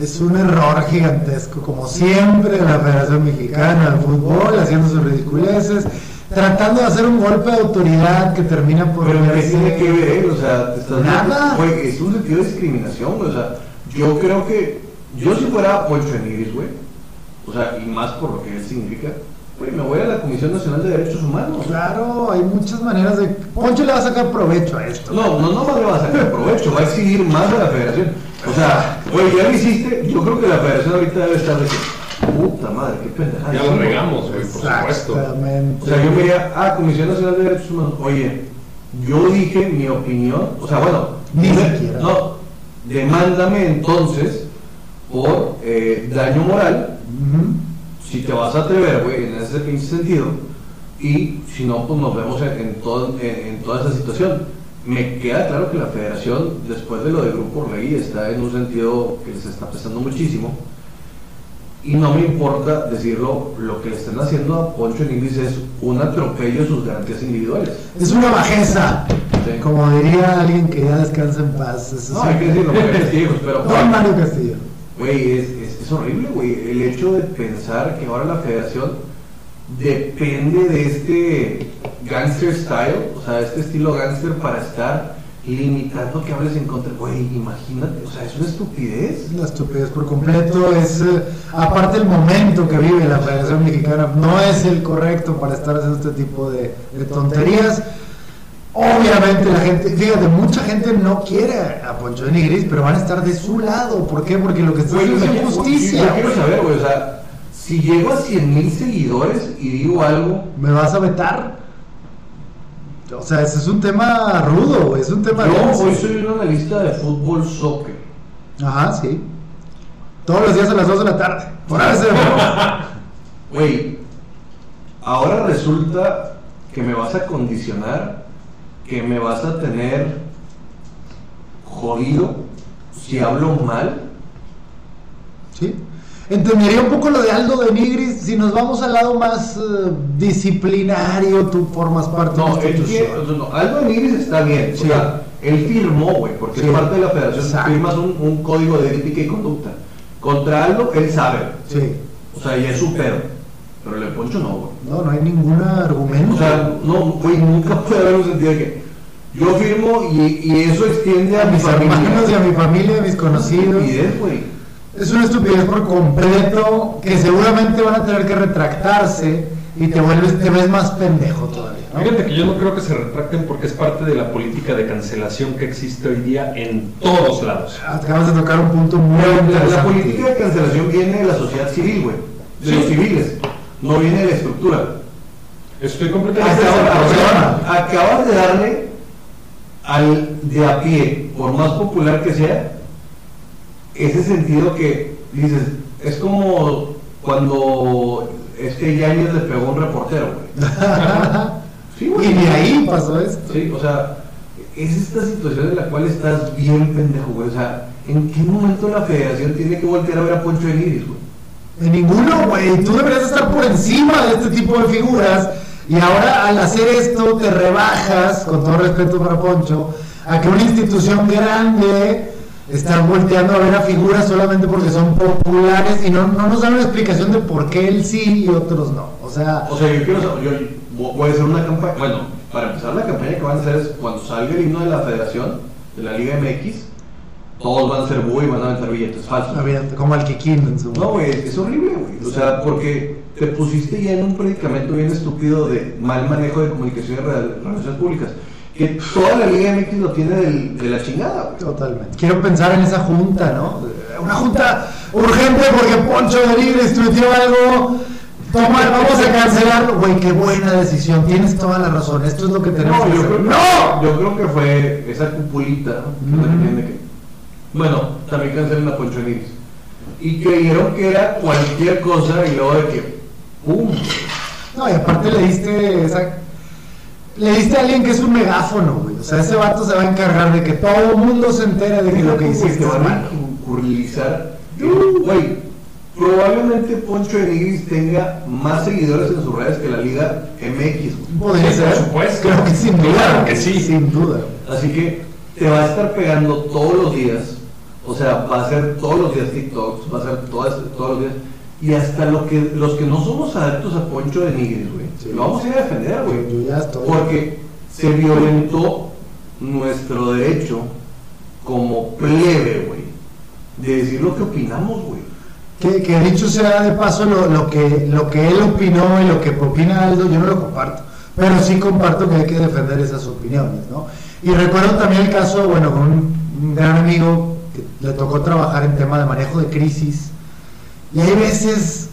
Es un error gigantesco, como siempre, la Federación Mexicana de Fútbol haciendo sus ridiculeces, tratando de hacer un golpe de autoridad que termina por Pero ¿qué tiene que ver? O sea, te estás Nada. Güey, es un sentido de discriminación, güey. O sea, yo creo que yo si fuera Poncho Enigris, güey, o sea, y más por lo que él significa, güey, me voy a la Comisión Nacional de Derechos Humanos. Claro, hay muchas maneras de. Poncho le va a sacar provecho a esto. No, no, no más le va a sacar provecho, va a exigir más a la federación. O sea, güey, ya lo hiciste, yo creo que la federación ahorita debe estar de que, puta madre, qué pendejada. Ya lo regamos, güey, por supuesto. Exactamente. O sea, yo me diría, ah, Comisión Nacional de Derechos Humanos, oye, yo dije mi opinión, o sea, bueno, Ni dime- siquiera. no, demándame entonces por eh, daño moral. Si te vas a atrever, güey, en ese pinche sentido, y si no, pues nos vemos en, en todo- en- en toda esa situación. Me queda claro que la federación, después de lo del Grupo Rey, está en un sentido que les está pesando muchísimo. Y no me importa decirlo, lo que le están haciendo a Poncho en Inglis es un atropello a sus garantías individuales. Es una bajeza. Sí. Como diría alguien que ya descansa en paz. Eso No, sí. hay que decirlo, hay testigos, pero Don Mario Castillo. Güey, es, horrible, güey. El hecho de pensar que ahora la federación depende de este gangster style, o sea, este estilo gangster para estar limitando que hables en contra. Güey, imagínate, o sea, es una estupidez. Es una estupidez por completo. Es eh, aparte el momento que vive la Federación Mexicana, no es el correcto para estar haciendo este tipo de tonterías. Obviamente la gente, fíjate, mucha gente no quiere a Poncho de Nigris, pero van a estar de su lado. ¿Por qué? Porque lo que está Güey, haciendo es justicia. yo quiero saber, güey, o sea, si llego a 100 mil seguidores y digo algo, ¿Me vas a vetar? O sea, ese es un tema rudo, es un tema yo hoy soy un analista de fútbol soccer. Ajá, sí. Todos los días a las 2 de la tarde. Por se Güey, ahora resulta que me vas a condicionar, que me vas a tener jodido si hablo mal. Sí. Entendería un poco lo de Aldo de Nigris. Si nos vamos al lado más eh, disciplinario, tú formas parte No, de él tiene, institución. no, Aldo Nigris está bien, Sí. o sea, él firmó, güey, porque Sí. es parte de la federación, Exacto. firmas un, un código de ética y conducta. Contra Aldo, él sabe, Sí. o sea, ya es su pedo. Pero el de Poncho no, güey. No, no hay ningún argumento. O sea, no, güey, nunca puede haber un sentido de que yo firmo y, y eso extiende a, a mi mis familia. hermanos y a mi familia, a mis conocidos. Estupidez, güey. Es una estupidez por completo que seguramente van a tener que retractarse y te vuelves, te ves más pendejo todavía. ¿no? Fíjate que yo no creo que se retracten porque es parte de la política de cancelación que existe hoy día en todos lados. Acabas de tocar un punto muy Pero la, interesante. la política de cancelación viene de la sociedad civil, güey. De Sí. los civiles. No viene de la estructura. Estoy completamente Acabas, de acuerdo. acabas- acabas de darle al de a pie, por más popular que sea, ese sentido que dices, es como cuando este Yañez le pegó un reportero, güey. Sí, y ni ahí pasó esto. Sí, o sea, es esta situación en la cual estás bien pendejo, güey. O sea, ¿en qué momento la federación tiene que voltear a ver a Poncho de Nigris, güey? En ninguno, güey. Tú deberías estar por encima de este tipo de figuras. Y ahora al hacer esto te rebajas, con todo respeto para Poncho, a que una institución grande está volteando a ver a figuras solamente porque son populares y no, no nos dan una explicación de por qué él sí y otros no. O sea, yo quiero saber, yo voy a hacer una campaña, bueno, para empezar la campaña que van a hacer es cuando salga el himno de la federación, de la Liga MX, todos van a ser búho y van a aventar billetes falsos. obviamente, como al Kikín en su No, güey, es horrible, güey. O sea, porque te pusiste ya en un predicamento bien estúpido de mal manejo de comunicación y re- relaciones públicas. Que toda la Liga MX lo tiene del- de la chingada, güey. Totalmente. Quiero pensar en esa junta, ¿no? Una junta urgente porque Poncho de Nigris tuiteó algo. Toma, vamos a cancelarlo. Güey, qué buena decisión. Tienes toda la razón. Esto es lo que tenemos No, que yo hacer. creo, ¡No! yo creo que fue esa cupulita, ¿no? Que Ujú. tiene que- Bueno, también cancelan a Poncho Nigris. Y creyeron que era cualquier cosa y luego de que, ¡pum! No, y aparte le diste esa. Le diste a alguien que es un megáfono, güey. O sea, ese vato se va a encargar de que todo el mundo se entere de que lo que hiciste te van a. Güey, probablemente Poncho de Nigris tenga más seguidores en sus redes que la Liga MX, güey. Podría Sí, ser. por supuesto. Creo que sin duda. Claro que sí. Sin duda. Así que te va a estar pegando todos los días. O sea, va a ser todos los días TikToks, va a ser todas, todos los días. Y hasta lo que, los que no somos adeptos a Poncho de Nigris, güey, Sí. lo vamos a ir a defender, güey. Yo ya estoy. Porque se violentó nuestro derecho como plebe, güey, de decir lo que opinamos, güey. Que, que dicho sea de paso, lo, lo que, lo que él opinó y lo que opina Aldo, yo no lo comparto. Pero sí comparto que hay que defender esas opiniones, ¿no? Y recuerdo también el caso, bueno, con un, un gran amigo que le tocó trabajar en tema de manejo de crisis. Y hay veces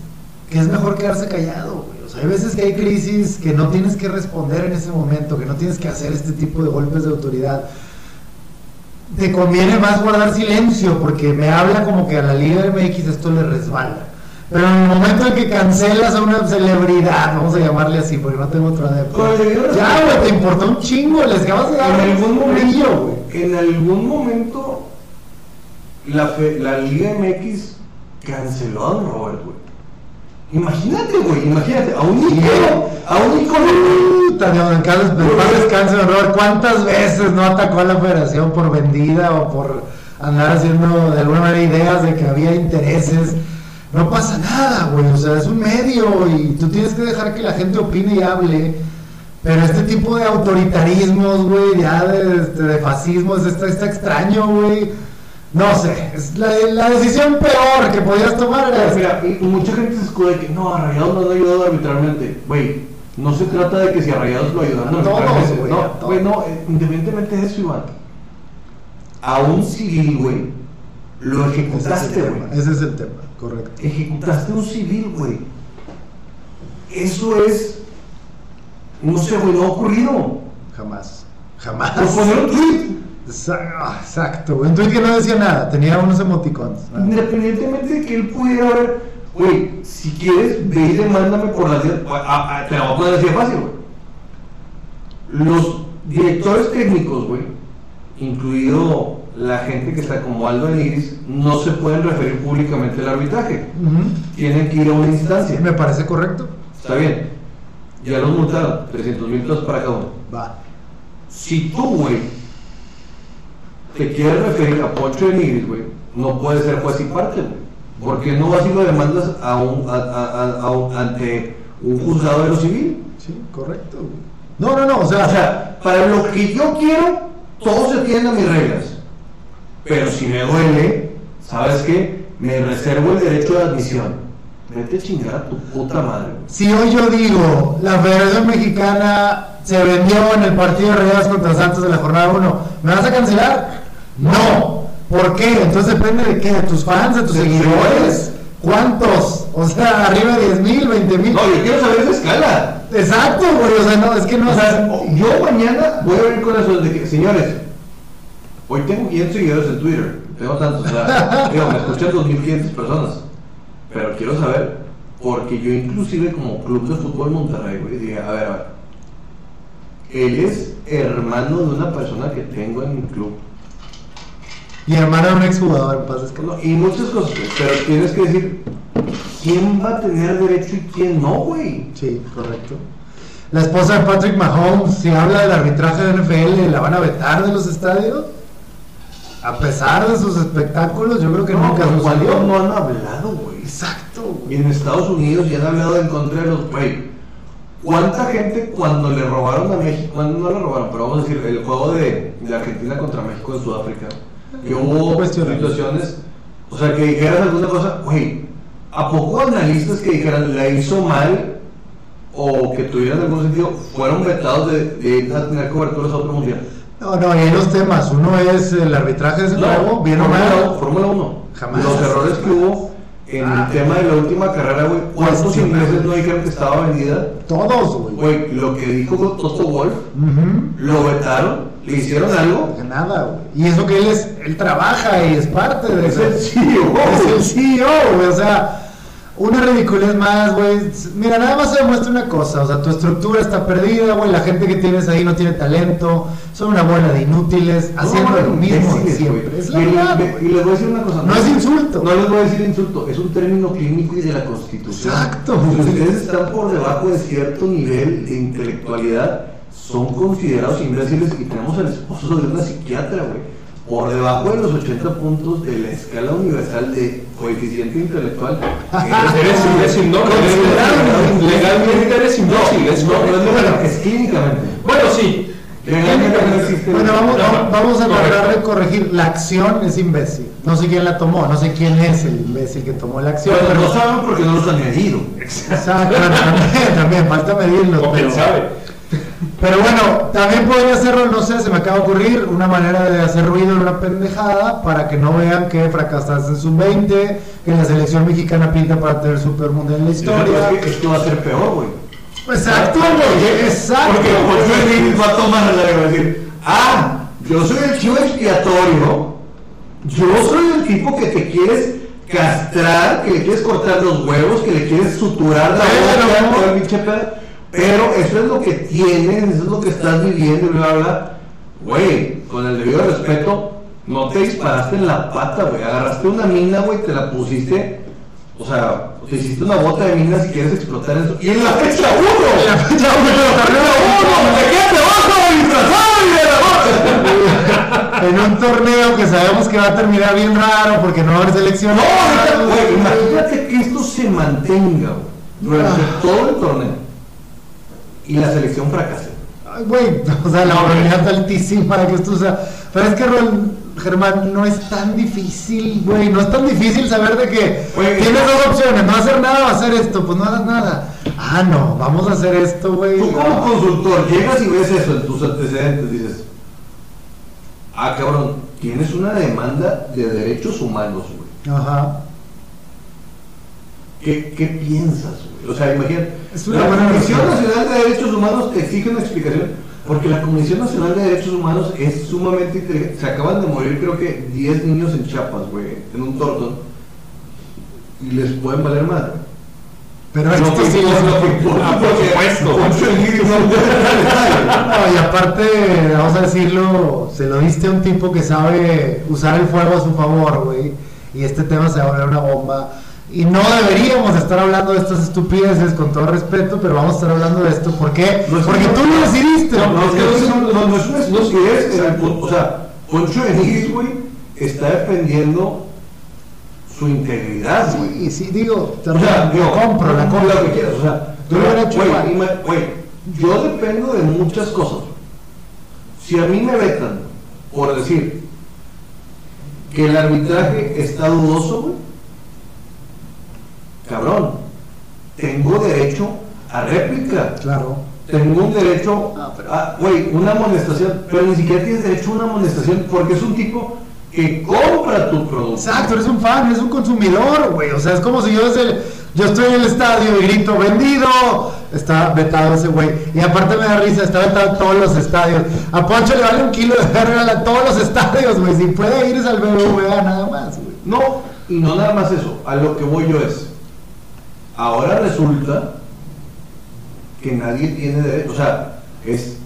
que es mejor quedarse callado, güey. O sea, hay veces que hay crisis que no tienes que responder en ese momento, que no tienes que hacer este tipo de golpes de autoridad te conviene más guardar silencio porque me habla como que a la Liga MX esto le resbala. Pero en el momento en que cancelas a una celebridad, vamos a llamarle así porque no tengo otra debido Ya, güey, te importó un chingo, les acabas de dar En algún momento, en algún momento, la, fe- la Liga MX canceló a Don Robert, güey. Imagínate, güey, imagínate, a un ícono, a un en paz descanse, don Robert. ¿Cuántas veces no atacó a la federación por vendida o por andar haciendo de alguna manera ideas de que había intereses? No pasa nada, güey. O sea, es un medio y tú tienes que dejar que la gente opine y hable. Pero este tipo de autoritarismos, güey, ya de, de, de fascismos, está, está extraño, güey. No sé, es la, la decisión peor que podías tomar era. Mira, y mucha gente se escuda de que no, a Rayados no lo ha ayudado arbitralmente. Güey, no se trata de que si a Rayados lo ayudan A todos, arbitralmente. güey, no, todos. güey, no, eh, independientemente de eso, Iván. A un civil, güey, lo ejecutaste, güey. ese es el tema, correcto. Ejecutaste un civil, güey. Eso es. No sé, güey, no ha ocurrido. Jamás. Jamás. Poner un tweet. Ah, Exacto, tweet que no decía nada, tenía unos emoticons. Independientemente de que él pudiera haber, güey, si quieres, ve y demándame por las vías. a- a- Te la voy a poner así de fácil, güey. Los directores técnicos, güey, incluido la gente que está como Aldo Nigris, no se pueden referir públicamente al arbitraje. Tienen que ir a una instancia. Me parece correcto. Está bien. Ya los multaron, 300 mil pesos para cada uno. Va. Si tú, güey, te quieres referir a Poncho de Nigris, güey, no puedes ser juez y parte, güey. ¿Por qué no vas y lo demandas a un, a- a- un- ante un juzgado de lo civil? Sí, correcto. güey. No, no, no, o sea, O sea, para lo que yo quiero, todo se tiene a mis reglas. Pero si me duele, ¿sabes qué? Me reservo el derecho de admisión. Vete a chingar a tu puta madre. si hoy yo digo, la Federación Mexicana se vendió en el partido de Rayados contra Santos de la jornada 1, ¿me vas a cancelar? No. ¿Por qué? Entonces depende de qué, de tus fans, de tus De seguidores. ¿Cuántos? O sea, arriba de 10 mil, 20 mil. No, yo quiero saber esa escala. Exacto, güey, o sea, no, es que no O sea, yo mañana voy a venir con eso de que, señores, hoy tengo 500 seguidores en Twitter, tengo tantos, o sea, digo, me escuchan 2.500 personas, pero quiero saber, porque yo inclusive como Club de Fútbol Monterrey, güey, dije, a ver, a ver, él es hermano de una persona que tengo en mi club, Y hermano de un exjugador, en paz descanse. No, y muchas cosas, pero tienes que decir, ¿quién va a tener derecho y quién no, güey? Sí, correcto. La esposa de Patrick Mahomes, si habla del arbitraje de NFL, ¿la van a vetar de los estadios? A pesar de sus espectáculos, yo creo que No, nunca sucedió. ¿cuándo no han hablado, güey? Exacto. Y en Estados Unidos ya han hablado en contra de los güey. ¿Cuánta gente cuando le robaron a México, cuando no le robaron, pero vamos a decir, el juego de, de Argentina contra México en Sudáfrica, que hubo situaciones, o sea, que dijeran alguna cosa, güey, ¿a poco analistas que dijeran la hizo mal o que tuvieran algún sentido fueron vetados de, de ir a tener coberturas a otro mundial? No, no, y hay dos temas. Uno es el arbitraje de ese juego, bien o Fórmula mal. Fórmula 1. Jamás. Los errores que hubo en Ah. el tema de la última carrera, güey, ¿cuántos Cuestionable. ingleses no dijeron que estaba vendida? Todos, güey. Güey, lo que dijo Toto Wolf, Ujú. lo vetaron, le hicieron algo. De Nada, güey. Y eso que él es, él trabaja y es parte de Es el CEO. Es el CEO, güey. O sea, una ridiculez más, güey. Mira, nada más se demuestra una cosa. O sea, tu estructura está perdida, güey. La gente que tienes ahí no tiene talento. Son una bola de inútiles, haciendo No, lo mismo de siempre. güey. Es la y, verdad, les voy a decir una cosa. No es insulto. No les voy a decir insulto, es un término clínico y de la Constitución. Exacto. Si ustedes están por debajo de cierto nivel de intelectualidad, son considerados imbéciles y tenemos al esposo de una psiquiatra, güey. Por debajo de los 80 puntos de la escala universal de coeficiente intelectual. Eres imbécil, no, legalmente eres imbécil, es No, no, correcto. no, no, es clínicamente. Bueno, sí. Legalmente no existe. Bueno, vamos, vamos a tratar de corregir. La acción es imbécil. No sé quién la tomó, no sé quién es el imbécil que tomó la acción. Pero pero no saben porque no los han medido. Exacto, bueno, también, también, falta medirlo. O quién pero- sabe. Pero bueno, también podría hacerlo, no sé, se me acaba de ocurrir una manera de hacer ruido en una pendejada para que no vean que fracasaste en sub-20, que la selección mexicana pinta para tener super mundial en la historia. Es que esto va a ser peor, güey. Exacto, güey, exacto. Porque Luis va a tomar la y va a decir, ah, yo soy el chivo expiatorio, yo soy el tipo que te quieres castrar, que le quieres cortar los huevos, que le quieres suturar la boca, Pero eso es lo que tienes, eso es lo que estás viviendo, bla, bla. Güey, con el debido respeto, no te disparaste en la pata, güey. Agarraste una mina, güey, te la pusiste, o sea, te hiciste una bota de mina si quieres explotar eso. Y en la fecha 1, En la fecha uno, uno, te quedaste abajo disfrazado y de la bota. En un torneo que sabemos que va a terminar bien raro porque no va a haber selección. No, güey, imagínate que esto se mantenga, güey, durante Ah. todo el torneo. Y la selección fracase. Ay, Güey, o sea, la probabilidad es altísima que esto sea. Pero es que, Germán, no es tan difícil, güey. No es tan difícil saber de que Güey, tienes dos opciones: no hacer nada o hacer esto. Pues no hagas nada. Ah, no, vamos a hacer esto, güey. Tú como consultor llegas y ves eso en tus antecedentes, dices, ah cabrón, tienes una demanda de derechos humanos, güey. Ajá. ¿Qué, qué piensas, güey? O sea, imagínate, Es la Comisión. Nacional de Derechos Humanos exige una explicación, porque la Comisión Nacional de Derechos Humanos es sumamente inteligente. Se acaban de morir, creo que 10 niños en Chiapas, güey, en un tortón, y les pueden valer madre. Pero esto sí no, les- no, por- Ah, por supuesto. No, y aparte, vamos a decirlo, se lo diste a un tipo que sabe usar el fuego a su favor, güey. Y este tema se va a volver una bomba. Y no deberíamos estar hablando de estas estupideces con todo respeto, pero vamos a estar hablando de esto. ¿Por qué? No es Porque que- tú lo decidiste. No, no, es que no, Porque es tú- no, no O sea, Poncho de güey, está defendiendo su integridad, güey. Sí, sí, digo, te O sea, digo, compro, la compro. lo que quieras, o sea, güey, yo dependo de muchas cosas. Si a mí me vetan por decir que el arbitraje está dudoso, güey, cabrón, tengo derecho a réplica. Claro. Tengo un derecho Ah, pero- a, güey, una amonestación, pero ni siquiera tienes derecho a una amonestación porque es un tipo que compra tu producto. Exacto, eres un fan, eres un consumidor, güey. O sea, es como si yo, desde- yo estoy en el estadio y grito, vendido. Está vetado ese güey. Y aparte me da risa, está vetado en todos los estadios. A Poncho le vale un kilo de verga a todos los estadios, güey. Si puede irse al BBVA nada más, güey. No, y no nada más eso, a lo que voy yo es, ahora resulta que nadie tiene derecho, o sea, es,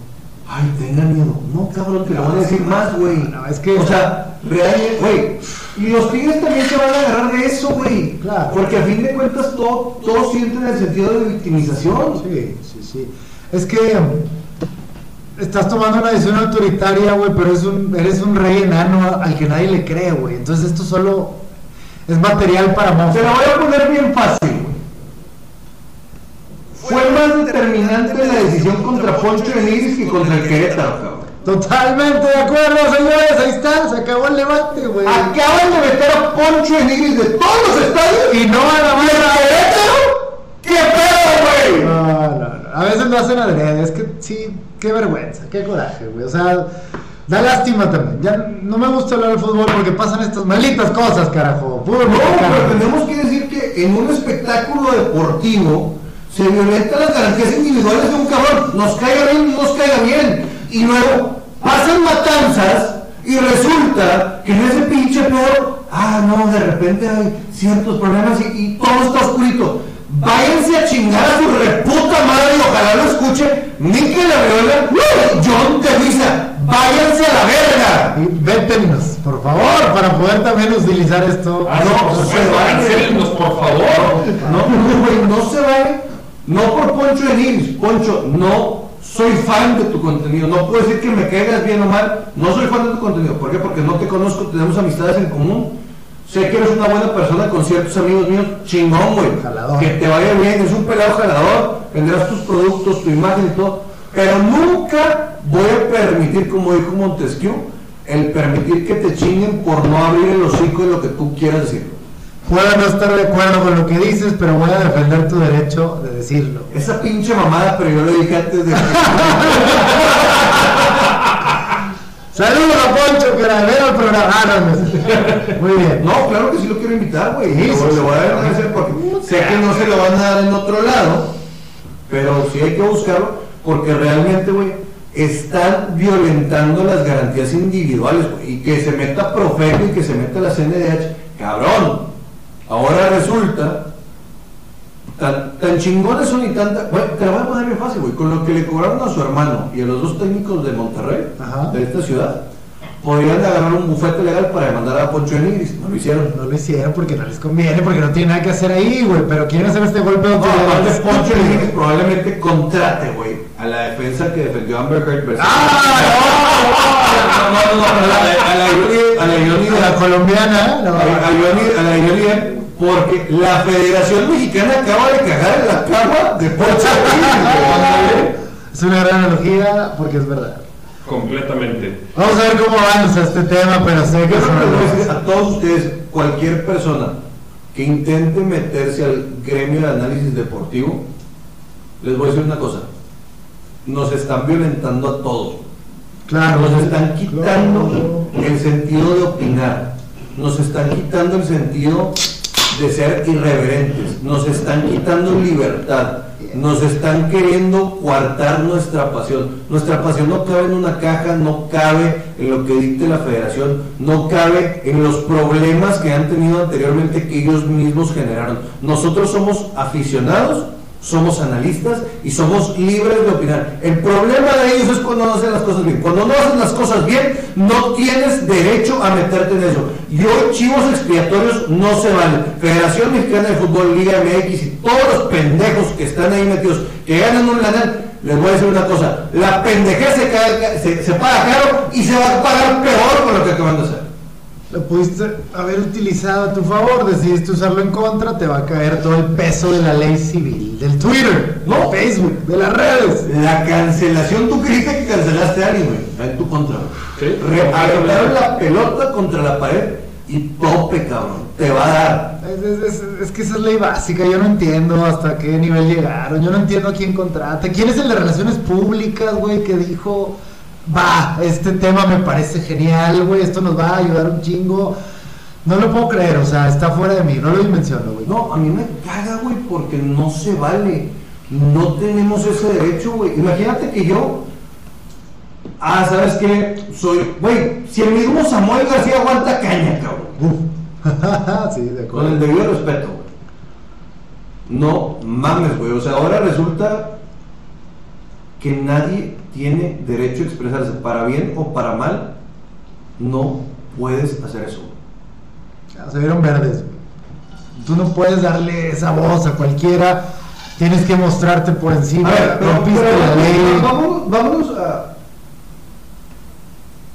ay, tenga miedo, no cabrón, te lo van a decir más, güey. No, es que- O sea, realmente, güey, y los tigres también se van a agarrar de eso, güey. Claro. Porque a fin de cuentas todo- todos sienten el sentido de victimización. Sí, sí, sí. Es que mm, estás tomando una decisión autoritaria, güey, pero es un, eres un rey enano al que nadie le cree, güey. Entonces esto solo es material para Se la monstruos. voy a poner bien fácil, güey. Fue más determinante la decisión contra Poncho de Nigris que contra el Querétaro, cabrón. Totalmente de acuerdo, señores. Ahí está, se acabó el debate, güey. Acaban de meter a Poncho de Nigris de todos los estadios Y no a la ¿Y el Querétaro? ¿Qué pedo, güey? No, no, no. A veces lo hacen adrede. Es que sí, qué vergüenza, qué coraje, güey. O sea, da lástima también. Ya no me gusta hablar del fútbol porque pasan estas malditas cosas, carajo. Puro No, pero tenemos que decir que en un espectáculo deportivo se violentan las garantías individuales de un cabrón. Nos caiga bien, nos caiga bien. Y luego pasan matanzas y resulta que en ese pinche pedo, ah, no, de repente hay ciertos problemas y, y todo está oscurito. Váyanse a chingar a su reputa madre y ojalá lo escuche Mikel Arreola, John de Visa. Váyanse a la verga. Y vétenos, por favor, para poder también utilizar esto. Ah, no, por supuesto, cancélennos, por favor. No, no, güey, no se vale. No por Poncho de. Poncho, no soy fan de tu contenido. No puedo decir que me caigas bien o mal. No soy fan de tu contenido. ¿Por qué? Porque no te conozco, tenemos amistades en común. Sé que eres una buena persona con ciertos amigos míos. Chingón, güey. Que te vaya bien. Es un pelado jalador. Vendrás tus productos, tu imagen y todo. Pero nunca voy a permitir, como dijo Montesquieu, el permitir que te chinguen por no abrir el hocico de lo que tú quieras decir. Puedo no estar de acuerdo con lo que dices, pero voy a defender tu derecho de decirlo. Esa pinche mamada, pero yo lo dije antes de. Saludos a Poncho, que era ver el programa. Ah, no. Muy bien. No, claro que sí lo quiero invitar, güey. Sí, Lo- sí, le sí. voy a agradecer porque sé que no se lo van a dar en otro lado, pero sí hay que buscarlo porque realmente, güey, están violentando las garantías individuales, güey. Y que se meta Profeco y que se meta la CNDH, cabrón. Ahora resulta tan, tan chingones son y tanta. Güey, te la voy a poner bien fácil, güey. Con lo que le cobraron a su hermano y a los dos técnicos de Monterrey, Ajá. de esta ciudad, podrían agarrar un bufete legal para demandar a Poncho de Nigris. No lo hicieron. No lo hicieron porque no les conviene, porque no tiene nada que hacer ahí, güey. Pero quieren hacer este golpe de No. Poncho Nigris probablemente contrate, güey, a la defensa que defendió Amber Heard versus- ¡Ah! no, no, no, la, a la Johnny- a la Johnny No, la colombiana, no. a, la Johnny Depp, porque la Federación Mexicana acaba de cagar en la cama de güey. Es una gran analogía porque es verdad. Completamente. Vamos a ver cómo avanza este tema, pero sé que a todos ustedes, cualquier persona que intente meterse al gremio de análisis deportivo, les voy a decir una cosa. Nos están violentando a todos. Claro. Nos están quitando Claro. el sentido de opinar. Nos están quitando el sentido de ser irreverentes. Nos están quitando libertad. Nos están queriendo coartar nuestra pasión. Nuestra pasión no cabe en una caja, no cabe en lo que dicte la federación, no cabe en los problemas que han tenido anteriormente que ellos mismos generaron. Nosotros somos aficionados somos analistas y somos libres de opinar. El problema de ellos es cuando no hacen las cosas bien. Cuando no hacen las cosas bien, no tienes derecho a meterte en eso. Y hoy chivos expiatorios no se valen. Federación Mexicana de Fútbol, Liga MX y todos los pendejos que están ahí metidos, que ganan un lanal, les voy a decir una cosa, la pendejez se, se paga caro y se va a pagar peor con lo que acaban de hacer. Lo pudiste haber utilizado a tu favor, decidiste usarlo en contra, te va a caer todo el peso de la ley civil, del Twitter, No. del Facebook, de las redes. La cancelación, tú creíste que cancelaste a alguien, güey. En tu contra. Sí. Aventaron la pelota contra la pared y tope, cabrón. Te va a dar. Es, es- es- es que esa es ley básica, yo no entiendo hasta qué nivel llegaron, yo no entiendo a quién contrata. ¿Quién es el de relaciones públicas, güey, que dijo, va, este tema me parece genial, güey, esto nos va a ayudar un chingo? No lo puedo creer, o sea, está fuera de mí, no lo dimensiono, güey. No, a mí me caga, güey, porque no se vale. No tenemos ese derecho, güey. Imagínate que yo. Ah, ¿sabes qué? Soy. Güey, si el mismo Samuel García aguanta caña, cabrón. Sí, de Con el acuerdo. debido respeto, güey. No mames, güey. O sea, ahora resulta que nadie tiene derecho a expresarse para bien o para mal. No puedes hacer eso. Ya, Se vieron verdes. Tú no puedes darle esa voz a cualquiera, tienes que mostrarte por encima, A ver, pero- la ley. Vámonos, vámonos a,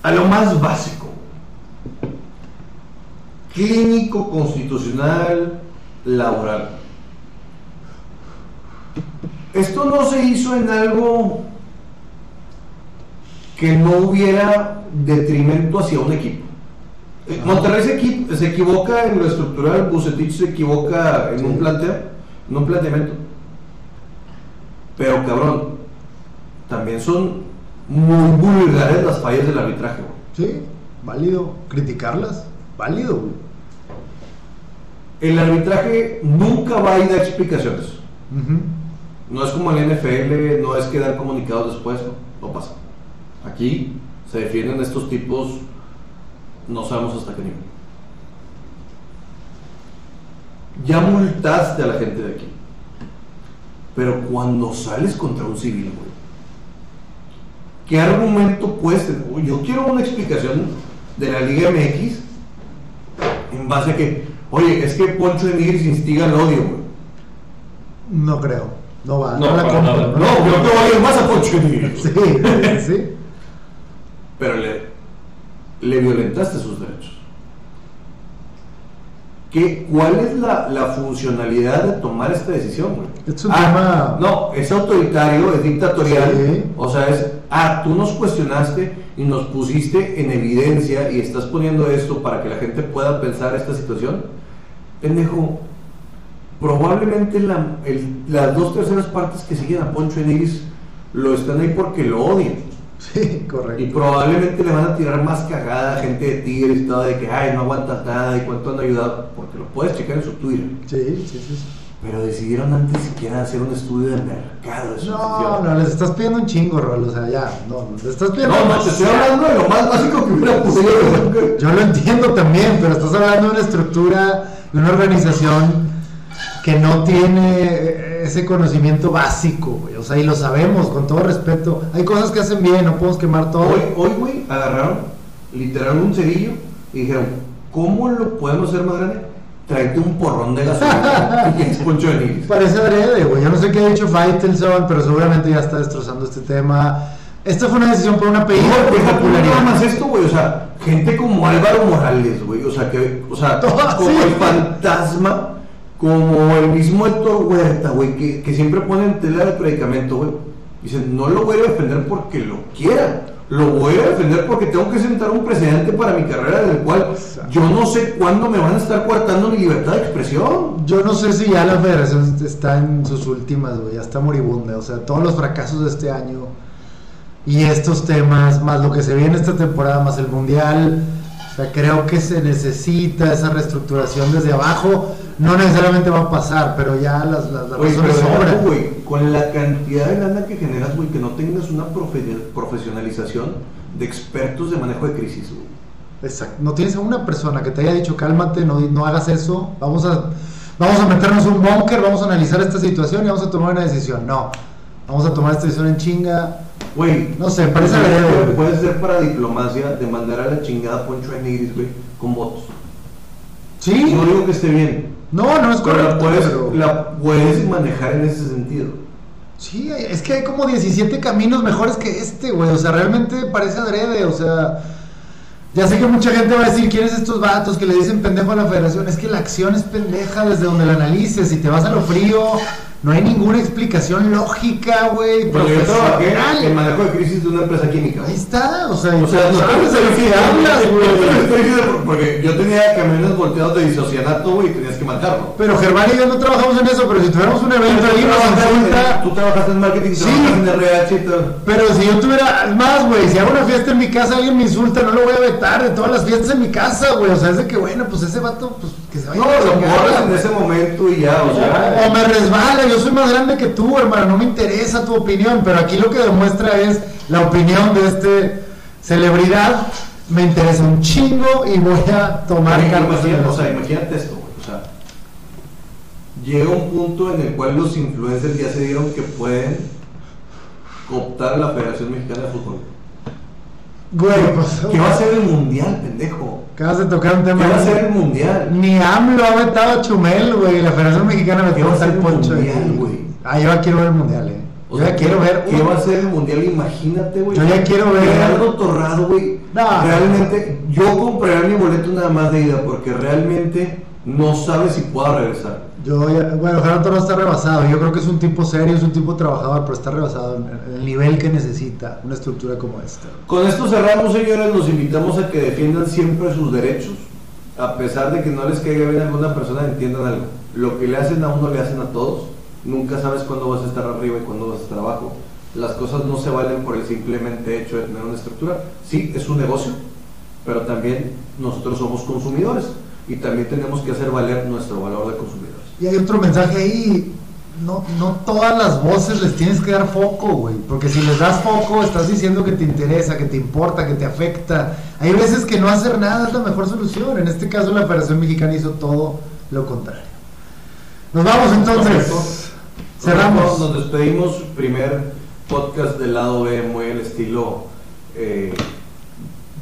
a lo más básico. Clínico, constitucional, laboral. Esto no se hizo en algo que no hubiera detrimento hacia un equipo. Eh, Monterrey se, equi- se equivoca en lo estructural, Bucetich se equivoca en un planteo, en un planteamiento. Pero cabrón, también son muy vulgares las fallas del arbitraje. güey. Sí, válido. Criticarlas, válido, güey. El arbitraje nunca va a ir a explicaciones. No es como el NFL, no es que dar comunicados después, no, no pasa. Aquí se defienden estos tipos, no sabemos hasta qué nivel. Ya multaste a la gente de aquí. Pero cuando sales contra un civil, güey, ¿qué argumento puedes tener? Uy, Yo quiero una explicación de la Liga MX en base a que, oye, es que Poncho de Nigris instiga el odio, güey. No creo. No va. No, la para compro, nada. No, yo te odio más a Poncho de Nigris. Sí, sí. Pero le, le violentaste sus derechos. ¿Qué, ¿Cuál es la, la funcionalidad de tomar esta decisión, güey? Es un Ah, tema- No, es autoritario, es dictatorial. Sí. O sea, es, ah, tú nos cuestionaste y nos pusiste en evidencia y estás poniendo esto para que la gente pueda pensar esta situación. Pendejo, probablemente la- el- las dos terceras partes que siguen a Poncho Enigris lo están ahí porque lo odian. Sí, Y correcto. probablemente le van a tirar más cagada a gente de Tigres y todo, de que, ay, no aguantas nada y cuánto han ayudado, porque lo puedes checar en su Twitter. Sí, sí, sí. sí. Pero decidieron antes siquiera hacer un estudio de mercado de No, no, les estás pidiendo un chingo, Rol. O sea, ya. No, no, les estás pidiendo. No, no, te estoy hablando de lo más básico que hubiera podido. Yo lo entiendo también, pero estás hablando de una estructura, de una organización que no tiene ese conocimiento básico, güey. O sea, y lo sabemos, con todo respeto. Hay cosas que hacen bien, no podemos quemar todo. Hoy, hoy, güey, agarraron literal un cerillo y dijeron, ¿cómo lo podemos hacer más grande? Tráete un porrón de gasolina y es Poncho de. Parece adrede, güey. Yo no sé qué ha dicho Faitelson, pero seguramente ya está destrozando este tema. Esta fue una decisión por No, por deja tú nada más esto, güey, o sea, gente como Álvaro Morales, güey, o sea, que, o sea, como sí. el fantasma, como el mismo Héctor Huerta, güey, que, que siempre pone en tela de predicamento, güey, dicen, no lo voy a defender porque lo quiera, lo voy a defender porque tengo que sentar un precedente para mi carrera del cual yo no sé cuándo me van a estar coartando mi libertad de expresión. Yo no sé si ya la federación está en sus últimas, güey, ya está moribunda. O sea, todos los fracasos de este año y estos temas, más lo que se viene esta temporada, más el mundial. O sea, creo que se necesita esa reestructuración desde abajo. No necesariamente va a pasar, pero ya las, las, las Oye, razones sobran. güey, con la cantidad de lana que generas, güey, que no tengas una profe- profesionalización de expertos de manejo de crisis, güey. Exacto. No tienes a una persona que te haya dicho, cálmate, no, no hagas eso, vamos a, vamos a meternos un búnker, vamos a analizar esta situación y vamos a tomar una decisión. No, vamos a tomar esta decisión en chinga. Güey, No sé, parece güey. Puede ser para diplomacia de mandar a la chingada Poncho Enigris, güey, con votos. Sí, No digo que esté bien, no, no es pero correcto. la puedes, pero- la puedes manejar en ese sentido. Sí, es que hay como 17 caminos mejores que este, güey. O sea, realmente parece adrede. O sea, Ya sé que mucha gente va a decir, ¿quiénes estos vatos que le dicen pendejo a la federación? Es que la acción es pendeja desde donde la analices. Si te vas a lo frío, no hay ninguna explicación lógica, güey. Pero yo trabajé profesional. en manejo de crisis de una empresa química. Ahí está, o sea, O sea, no hablas. Porque yo tenía camiones volteados de isocianato, güey, y tenías que marcarlo. Pero Germán y yo no trabajamos en eso, pero si tuviéramos un evento ahí nos. Tú trabajaste en marketing, Sí. en RH y todo. Pero si yo tuviera, más, güey, si hago una fiesta en mi casa, alguien me insulta, no lo voy a vetar de todas las fiestas en mi casa, güey. O sea, es de que, bueno, pues ese vato, pues que se vaya. No, lo borras en ese momento y ya, o sea. O me resbala, yo soy más grande que tú, hermano, no me interesa tu opinión, pero aquí lo que demuestra es la opinión de este celebridad, me interesa un chingo y voy a tomar Imagínate, o sea, imagínate esto, güey. O sea, llega un punto en el cual los influencers ya se dieron que pueden cooptar a la Federación Mexicana de Fútbol. Güey, pues, ¿Qué va a ser el mundial, pendejo? acabas de tocar un ¿Qué tema. va a ser el mundial? Ni AMLO ha vetado a Chumel, güey, la Federación Mexicana ¿Qué metió va a el poncho mundial, güey? Ah, yo ya quiero ver el mundial, eh. O Yo sea, ya quiero ver. ¿Qué va a ser el mundial? Imagínate, güey. Yo ya quiero ver- Gerardo Torrado, güey. No. Realmente, yo compraría mi boleto nada más de ida porque realmente no sabe si pueda regresar. Yo bueno, Gerardo Torres está rebasado. Yo creo que es un tipo serio, es un tipo trabajador, pero está rebasado en el nivel que necesita una estructura como esta. Con esto cerramos, señores. Los invitamos a que defiendan siempre sus derechos. A pesar de que no les caiga bien a alguna persona, entiendan algo. Lo que le hacen a uno le hacen a todos. Nunca sabes cuándo vas a estar arriba y cuándo vas a estar abajo. Las cosas no se valen por el simplemente hecho de tener una estructura. Sí, es un negocio, pero también nosotros somos consumidores y también tenemos que hacer valer nuestro valor de consumidores. Y hay otro mensaje ahí. No, no todas las voces les tienes que dar foco, güey. Porque si les das foco, estás diciendo que te interesa, que te importa, que te afecta. Hay veces que no hacer nada es la mejor solución. En este caso, la Federación Mexicana hizo todo lo contrario. Nos vamos entonces. Cerramos. Nos despedimos. Primer podcast del lado B, muy al estilo eh,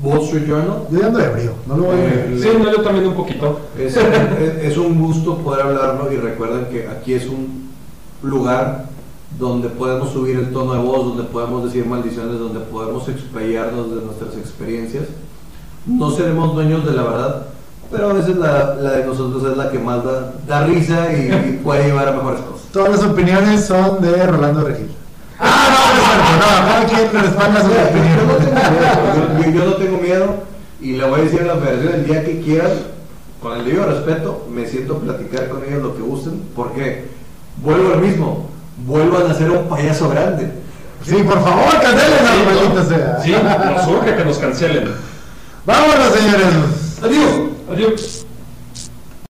Wall Street Journal. Yo ya ando ebrio, no lo voy a Eh. Sí, no, yo también un poquito. Es, es- es un gusto poder hablarlo y recuerden que aquí es un lugar donde podemos subir el tono de voz, donde podemos decir maldiciones, donde podemos explayarnos de nuestras experiencias. No seremos dueños de la verdad, pero a veces la, la de nosotros es la que más da, da risa y, y puede llevar a mejores cosas. Todas las opiniones son de Rolando Regil. Ah, no, no no, cada quien respalda opiniones. miedo, yo- no tengo miedo y le voy a decir a la federación el día que quieran, con el debido respeto, me siento a platicar con ellos lo que gusten, porque vuelvo al mismo, vuelvan a ser un payaso grande. Sí, por favor, cancelen maldita sea. Sí, nos urge que nos cancelen. Vámonos, señores. Adiós. Adiós.